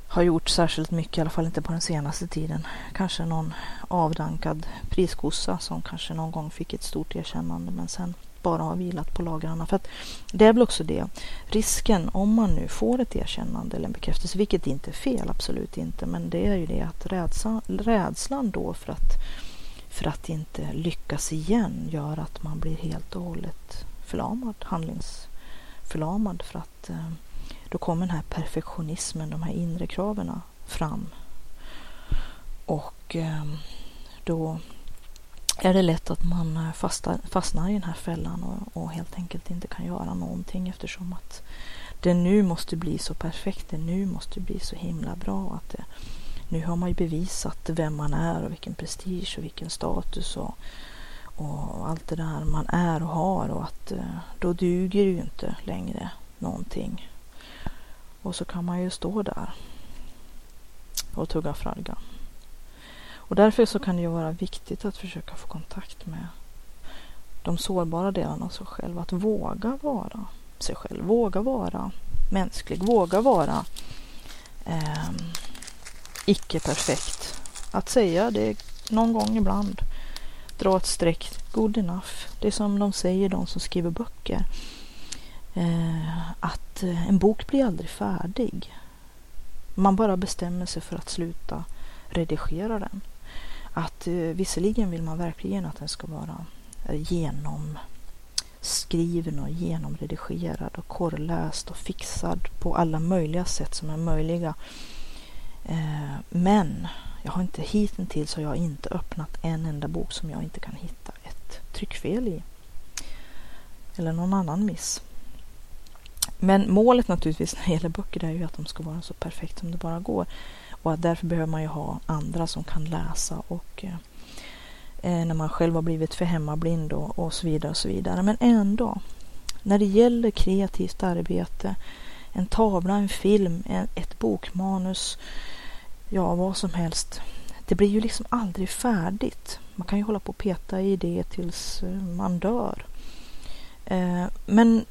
har gjort särskilt mycket, i alla fall inte på den senaste tiden. Kanske någon avdankad priskossa som kanske någon gång fick ett stort erkännande men sen bara har vilat på lagrarna. För att det är väl också det, risken om man nu får ett erkännande eller en bekräftelse, vilket inte är fel, absolut inte, men det är ju det att rädslan, rädslan då för att, för att inte lyckas igen gör att man blir helt och hållet förlamad, handlingsförlamad för att eh, då kommer den här perfektionismen, de här inre kraven fram. Och eh, då är det lätt att man eh, fastar, fastnar i den här fällan och, och, helt enkelt inte kan göra någonting eftersom att det nu måste bli så perfekt, det nu måste bli så himla bra. att det, Nu har man ju bevisat vem man är och vilken prestige och vilken status och, och allt det där man är och har och att eh, då duger ju inte längre någonting. Och så kan man ju stå där och tugga fralga. Och därför så kan det ju vara viktigt att försöka få kontakt med de sårbara delarna av sig själv. Att våga vara sig själv, våga vara mänsklig, våga vara eh, icke-perfekt. Att säga det någon gång ibland, dra ett streck, good enough. Det är som de säger, de som skriver böcker. Eh, att eh, en bok blir aldrig färdig. Man bara bestämmer sig för att sluta redigera den att eh, visserligen vill man verkligen att den ska vara eh, genomskriven och genomredigerad och korrläst och fixad på alla möjliga sätt som är möjliga. Eh, men jag har inte hittills har jag inte öppnat en enda bok som jag inte kan hitta ett tryckfel i. Eller någon annan miss. Men målet naturligtvis när det gäller böcker är ju att de ska vara så perfekt som det bara går. Och att därför behöver man ju ha andra som kan läsa och eh, eh, när man själv har blivit för hemmablind och, och så vidare och så vidare. Men ändå, när det gäller kreativt arbete, en tavla, en film, en, ett bokmanus, ja vad som helst. Det blir ju liksom aldrig färdigt. Man kan ju hålla på och peta i det tills eh, man dör. Eh, men,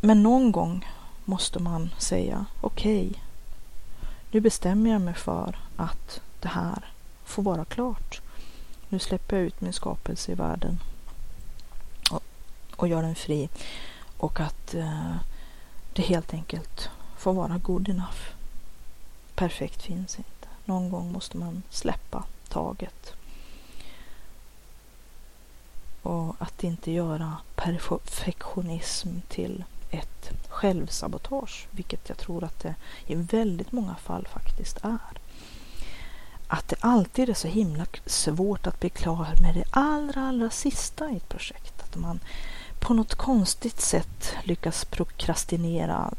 men någon gång måste man säga okej, okay, nu bestämmer jag mig för att det här får vara klart. Nu släpper jag ut min skapelse i världen och, och gör den fri. Och att eh, det helt enkelt får vara good enough. Perfekt finns inte. Någon gång måste man släppa taget. Och att inte göra perfektionism till ett självsabotage, vilket jag tror att det i väldigt många fall faktiskt är. Att det alltid är så himla svårt att bli klar med det allra, allra sista i ett projekt. Att man på något konstigt sätt lyckas prokrastinera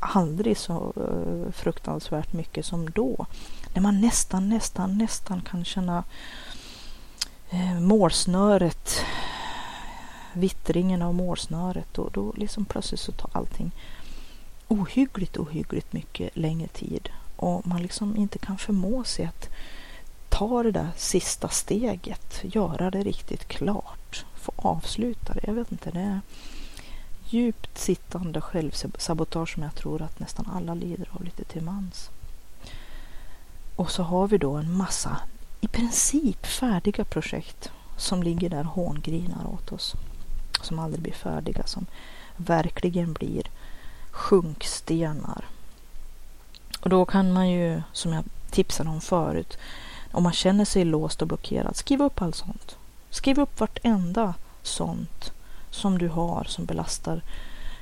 aldrig så eh, fruktansvärt mycket som då. När man nästan, nästan, nästan kan känna eh, målsnöret vittringen av målsnöret och då liksom plötsligt så tar allting ohyggligt, ohyggligt mycket längre tid och man liksom inte kan förmå sig att ta det där sista steget, göra det riktigt klart, få avsluta det. Jag vet inte, det är djupt sittande självsabotage som jag tror att nästan alla lider av lite till mans. Och så har vi då en massa i princip färdiga projekt som ligger där och hångrinar åt oss som aldrig blir färdiga, som verkligen blir sjunkstenar. Och då kan man ju, som jag tipsade om förut, om man känner sig låst och blockerad, skriv upp allt sånt. Skriv upp vartenda sånt som du har som belastar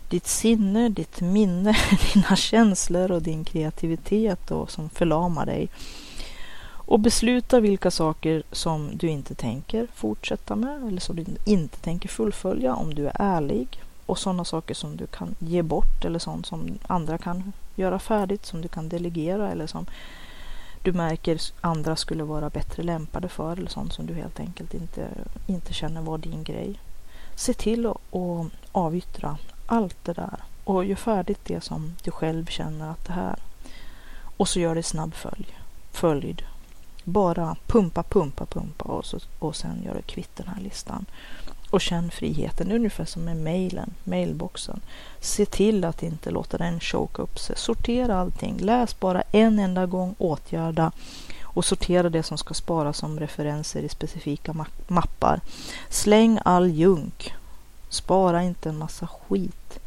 ditt sinne, ditt minne, dina känslor och din kreativitet och som förlamar dig. Och besluta vilka saker som du inte tänker fortsätta med eller som du inte tänker fullfölja om du är ärlig. Och sådana saker som du kan ge bort eller sånt som andra kan göra färdigt, som du kan delegera eller som du märker andra skulle vara bättre lämpade för eller sånt som du helt enkelt inte, inte känner var din grej. Se till att avyttra allt det där och gör färdigt det som du själv känner att det här. Och så gör det snabb följ, följd bara pumpa, pumpa, pumpa och, så, och sen gör du kvitt den här listan. Och känn friheten, ungefär som med mejlen, mailboxen. Se till att inte låta den choka upp sig. Sortera allting, läs bara en enda gång, åtgärda och sortera det som ska sparas som referenser i specifika mappar. Släng all junk Spara inte en massa skit.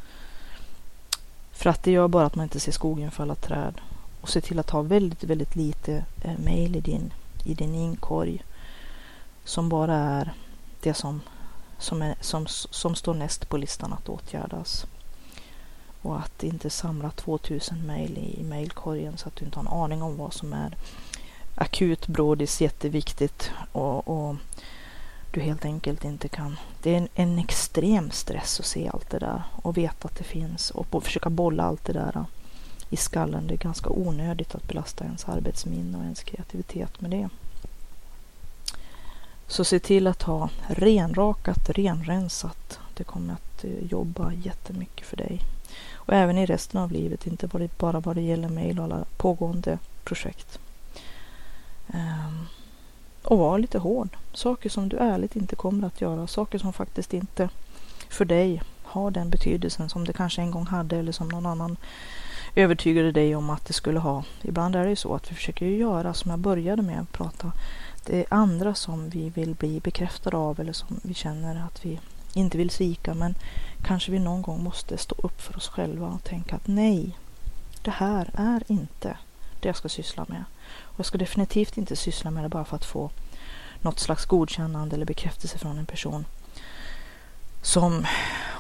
För att det gör bara att man inte ser skogen för alla träd. Och se till att ha väldigt, väldigt lite eh, mail i din, i din inkorg. Som bara är det som, som, är, som, som står näst på listan att åtgärdas. Och att inte samla 2000 mail i mailkorgen så att du inte har en aning om vad som är akut brådis, jätteviktigt och, och du helt enkelt inte kan. Det är en, en, extrem stress att se allt det där och veta att det finns och försöka bolla allt det där i skallen. Det är ganska onödigt att belasta ens arbetsminne och ens kreativitet med det. Så se till att ha renrakat, renrensat. Det kommer att eh, jobba jättemycket för dig. Och även i resten av livet, inte bara vad det gäller mejl och alla pågående projekt. Ehm, och var lite hård. Saker som du ärligt inte kommer att göra. Saker som faktiskt inte för dig har den betydelsen som det kanske en gång hade eller som någon annan övertygade dig om att det skulle ha. Ibland är det ju så att vi försöker göra som jag började med att prata. Det är andra som vi vill bli bekräftade av eller som vi känner att vi inte vill svika. Men kanske vi någon gång måste stå upp för oss själva och tänka att nej, det här är inte det jag ska syssla med. Och jag ska definitivt inte syssla med det bara för att få något slags godkännande eller bekräftelse från en person som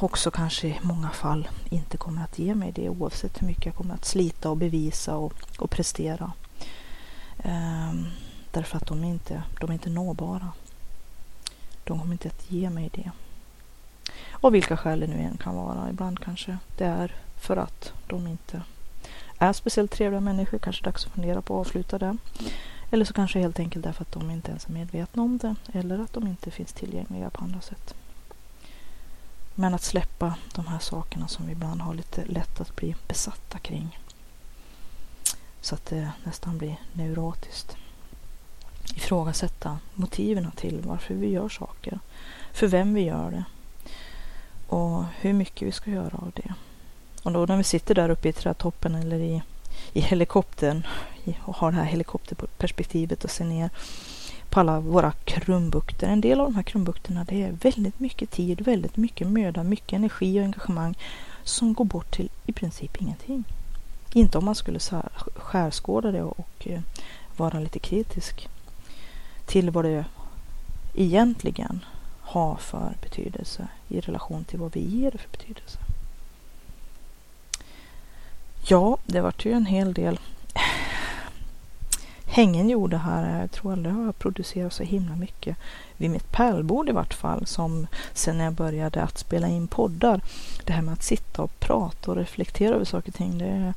också kanske i många fall inte kommer att ge mig det oavsett hur mycket jag kommer att slita och bevisa och, och prestera. Ehm, därför att de är, inte, de är inte nåbara. De kommer inte att ge mig det. Av vilka skäl det nu än kan vara. Ibland kanske det är för att de inte är speciellt trevliga människor. Kanske dags att fundera på att avsluta det. Eller så kanske helt enkelt därför att de inte ens är medvetna om det. Eller att de inte finns tillgängliga på andra sätt. Men att släppa de här sakerna som vi ibland har lite lätt att bli besatta kring. Så att det nästan blir neurotiskt. Ifrågasätta motiven till varför vi gör saker. För vem vi gör det. Och hur mycket vi ska göra av det. Och då när vi sitter där uppe i trädtoppen eller i, i helikoptern och har det här helikopterperspektivet och ser ner på alla våra krumbukter. En del av de här krumbukterna det är väldigt mycket tid, väldigt mycket möda, mycket energi och engagemang som går bort till i princip ingenting. Inte om man skulle skärskåda det och eh, vara lite kritisk till vad det egentligen har för betydelse i relation till vad vi ger det för betydelse. Ja, det vart ju en hel del hängen gjorde här. Jag tror aldrig jag har producerat så himla mycket vid mitt pärlbord i vart fall som sen när jag började att spela in poddar. Det här med att sitta och prata och reflektera över saker och ting. Det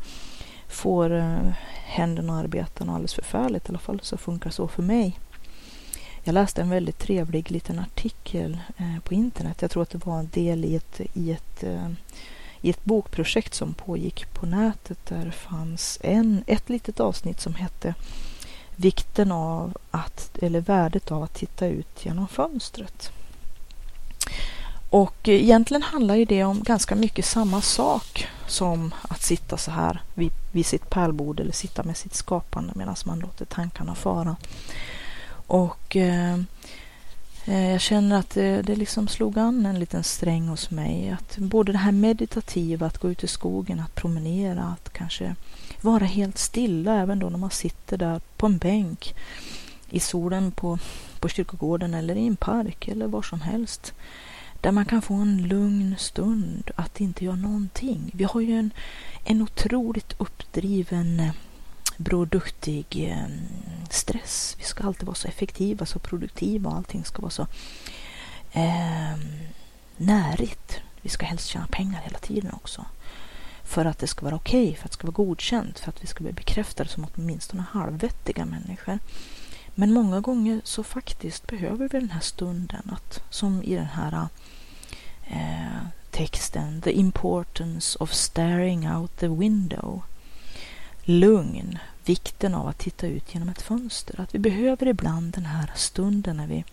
får eh, händerna och arbeten alldeles förfärligt. I alla fall så funkar så för mig. Jag läste en väldigt trevlig liten artikel eh, på internet. Jag tror att det var en del i ett, i ett eh, i ett bokprojekt som pågick på nätet där fanns en, ett litet avsnitt som hette Vikten av att, eller värdet av att titta ut genom fönstret. Och egentligen handlar ju det om ganska mycket samma sak som att sitta så här vid, vid sitt pärlbord eller sitta med sitt skapande medan man låter tankarna fara. Och eh, eh jag känner att det, det liksom slog an en liten sträng hos mig. Att både det här meditativa, att gå ut i skogen, att promenera, att kanske vara helt stilla även då när man sitter där på en bänk i solen på, på kyrkogården eller i en park eller var som helst. Där man kan få en lugn stund att inte göra någonting. Vi har ju en, en otroligt uppdriven eh, produktig eh, stress. Vi ska alltid vara så effektiva, så produktiva och allting ska vara så eh, närigt. Vi ska helst tjäna pengar hela tiden också. För att det ska vara okej, okay, för att det ska vara godkänt, för att vi ska bli bekräftade som åtminstone halvvettiga människor. Men många gånger så faktiskt behöver vi den här stunden att, som i den här eh, texten, the importance of staring out the window lugn, vikten av att titta ut genom ett fönster. Att vi behöver ibland den här stunden när vi,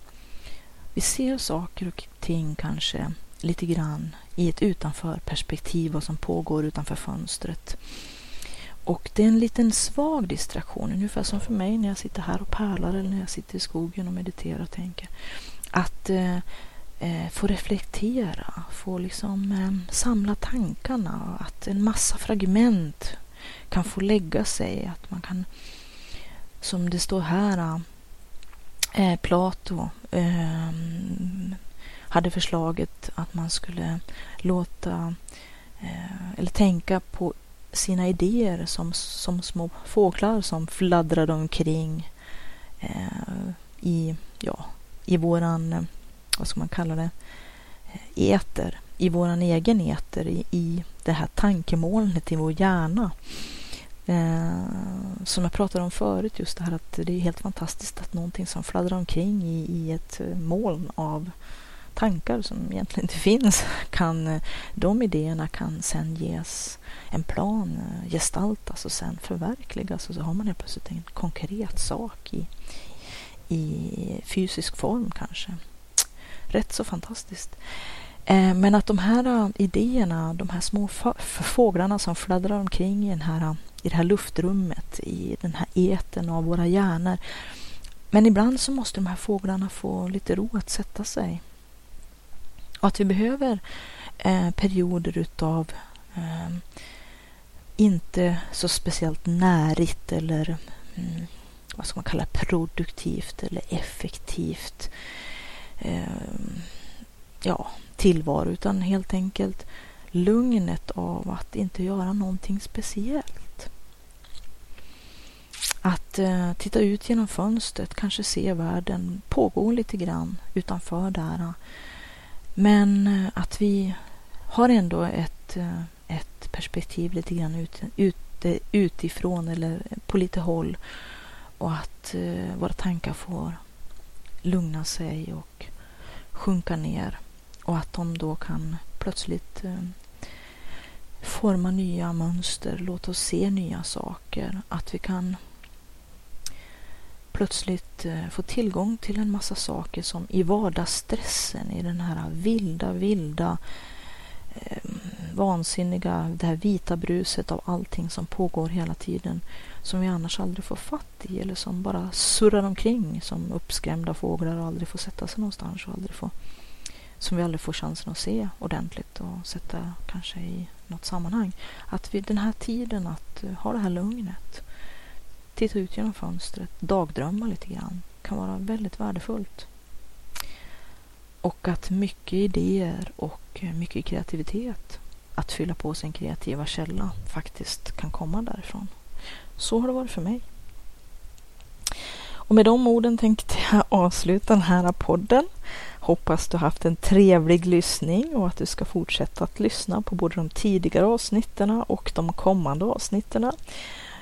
vi ser saker och ting kanske lite grann i ett utanförperspektiv, vad som pågår utanför fönstret. Och det är en liten svag distraktion, ungefär som för mig när jag sitter här och pärlar eller när jag sitter i skogen och mediterar och tänker. Att eh, eh, få reflektera, få liksom eh, samla tankarna, att en massa fragment kan få lägga sig, att man kan, som det står här, eh, Plato eh, hade förslaget att man skulle låta eh, eller tänka på sina idéer som, som små fåglar som fladdrade omkring eh, i, ja, i våran, eh, vad ska man kalla det, eter, i våran egen eter, i, i det här tankemolnet i vår hjärna. Eh, som jag pratade om förut, just det här att det är helt fantastiskt att någonting som fladdrar omkring i, i ett moln av tankar som egentligen inte finns, kan, eh, de idéerna kan sen ges en plan, eh, gestaltas och sen förverkligas och så har man helt plötsligt en konkret sak i, i fysisk form kanske. Rätt så fantastiskt. Eh, men att de här idéerna, de här små fåglarna som fladdrar omkring i, den här, i det här luftrummet, i den här eten av våra hjärnor. Men ibland så måste de här fåglarna få lite ro att sätta sig. Och att vi behöver eh, perioder utav eh, inte så speciellt närigt eller mm, vad ska man kalla produktivt eller effektivt eh, ja, tillvaro utan helt enkelt lugnet av att inte göra någonting speciellt. Att eh, titta ut genom fönstret, kanske se världen pågå lite grann utanför där. Men eh, att vi har ändå ett, eh, ett perspektiv lite grann ut, ut, eh, utifrån eller på lite håll. Och att våra tankar får lugna sig och sjunka ner. Och att de då kan plötsligt forma nya mönster, låta oss se nya saker, att vi kan plötsligt eh, få tillgång till en massa saker som i vardagsstressen, i den här vilda, vilda, eh, vansinniga, det här vita bruset av allting som pågår hela tiden, som vi annars aldrig får fatt i eller som bara surrar omkring som uppskrämda fåglar och aldrig får sätta sig någonstans och aldrig får, som vi aldrig får chansen att se ordentligt och sätta kanske i något sammanhang. Att vid den här tiden att eh, ha det här lugnet titta ut genom fönstret, dagdrömma lite grann kan vara väldigt värdefullt. Och att mycket idéer och mycket kreativitet, att fylla på sin kreativa källa, faktiskt kan komma därifrån. Så har det varit för mig. Och med de orden tänkte jag avsluta den här podden. Hoppas du haft en trevlig lyssning och att du ska fortsätta att lyssna på både de tidigare avsnitten och de kommande avsnitten.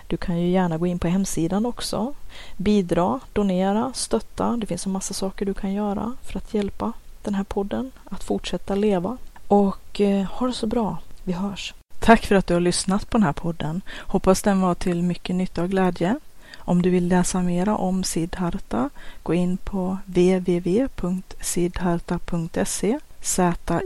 Du kan ju gärna gå in på hemsidan också. Bidra, donera, stötta. Det finns en massa saker du kan göra för att hjälpa den här podden att fortsätta leva. Och eh, ha det så bra. Vi hörs. Tack för att du har lyssnat på den här podden. Hoppas den var till mycket nytta och glädje. Om du vill läsa mera om Siddharta, gå in på www.siddharta.se Z-I-D-D-H-A-R-T-A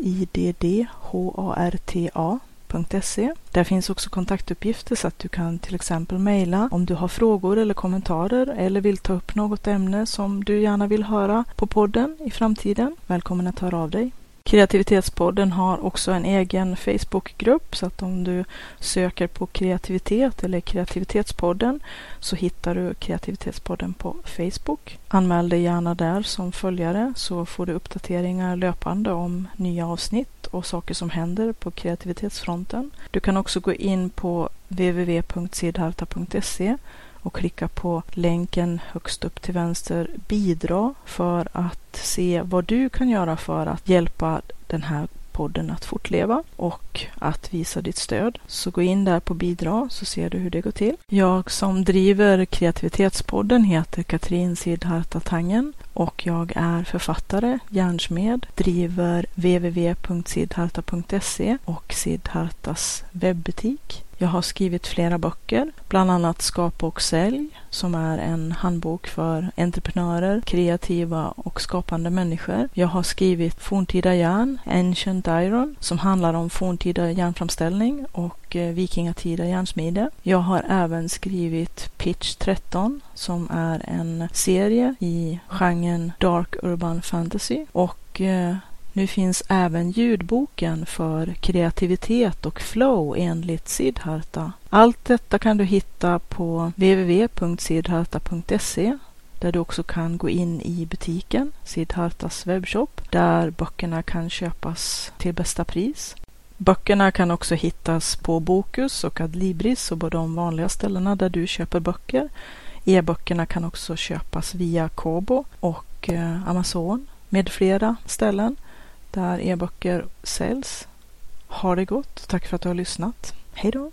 www.skolverket.se. Där finns också kontaktuppgifter så att du kan till exempel mejla om du har frågor eller kommentarer eller vill ta upp något ämne som du gärna vill höra på podden i framtiden. Välkommen att höra av dig. Kreativitetspodden har också en egen Facebookgrupp så att om du söker på kreativitet eller kreativitetspodden så hittar du kreativitetspodden på Facebook. Anmäl dig gärna där som följare så får du uppdateringar löpande om nya avsnitt och saker som händer på kreativitetsfronten. Du kan också gå in på www.sidharta.se och klicka på länken högst upp till vänster bidra för att se vad du kan göra för att hjälpa den här podden att fortleva och att visa ditt stöd. Så gå in där på bidra så ser du hur det går till. Jag som driver kreativitetspodden heter Katrin Sidharta Tangen och jag är författare, järnsmed, driver www.sidharta.se och Sidhartas webbutik. Jag har skrivit flera böcker, bland annat Skapa och sälj som är en handbok för entreprenörer, kreativa och skapande människor. Jag har skrivit Forntida järn, Ancient Iron, som handlar om forntida järnframställning och eh, vikingatida järnsmide. Jag har även skrivit Pitch 13 som är en serie i genren Dark Urban Fantasy och eh, nu finns även ljudboken för kreativitet och flow enligt Siddharta. Allt detta kan du hitta på www.siddharta.se där du också kan gå in i butiken, Siddhartas webbshop, där böckerna kan köpas till bästa pris. Böckerna kan också hittas på Bokus och Adlibris och på de vanliga ställena där du köper böcker. E-böckerna kan också köpas via Kobo och eh, Amazon med flera ställen där e-böcker säljs. Ha det gott. Tack för att du har lyssnat. Hej då!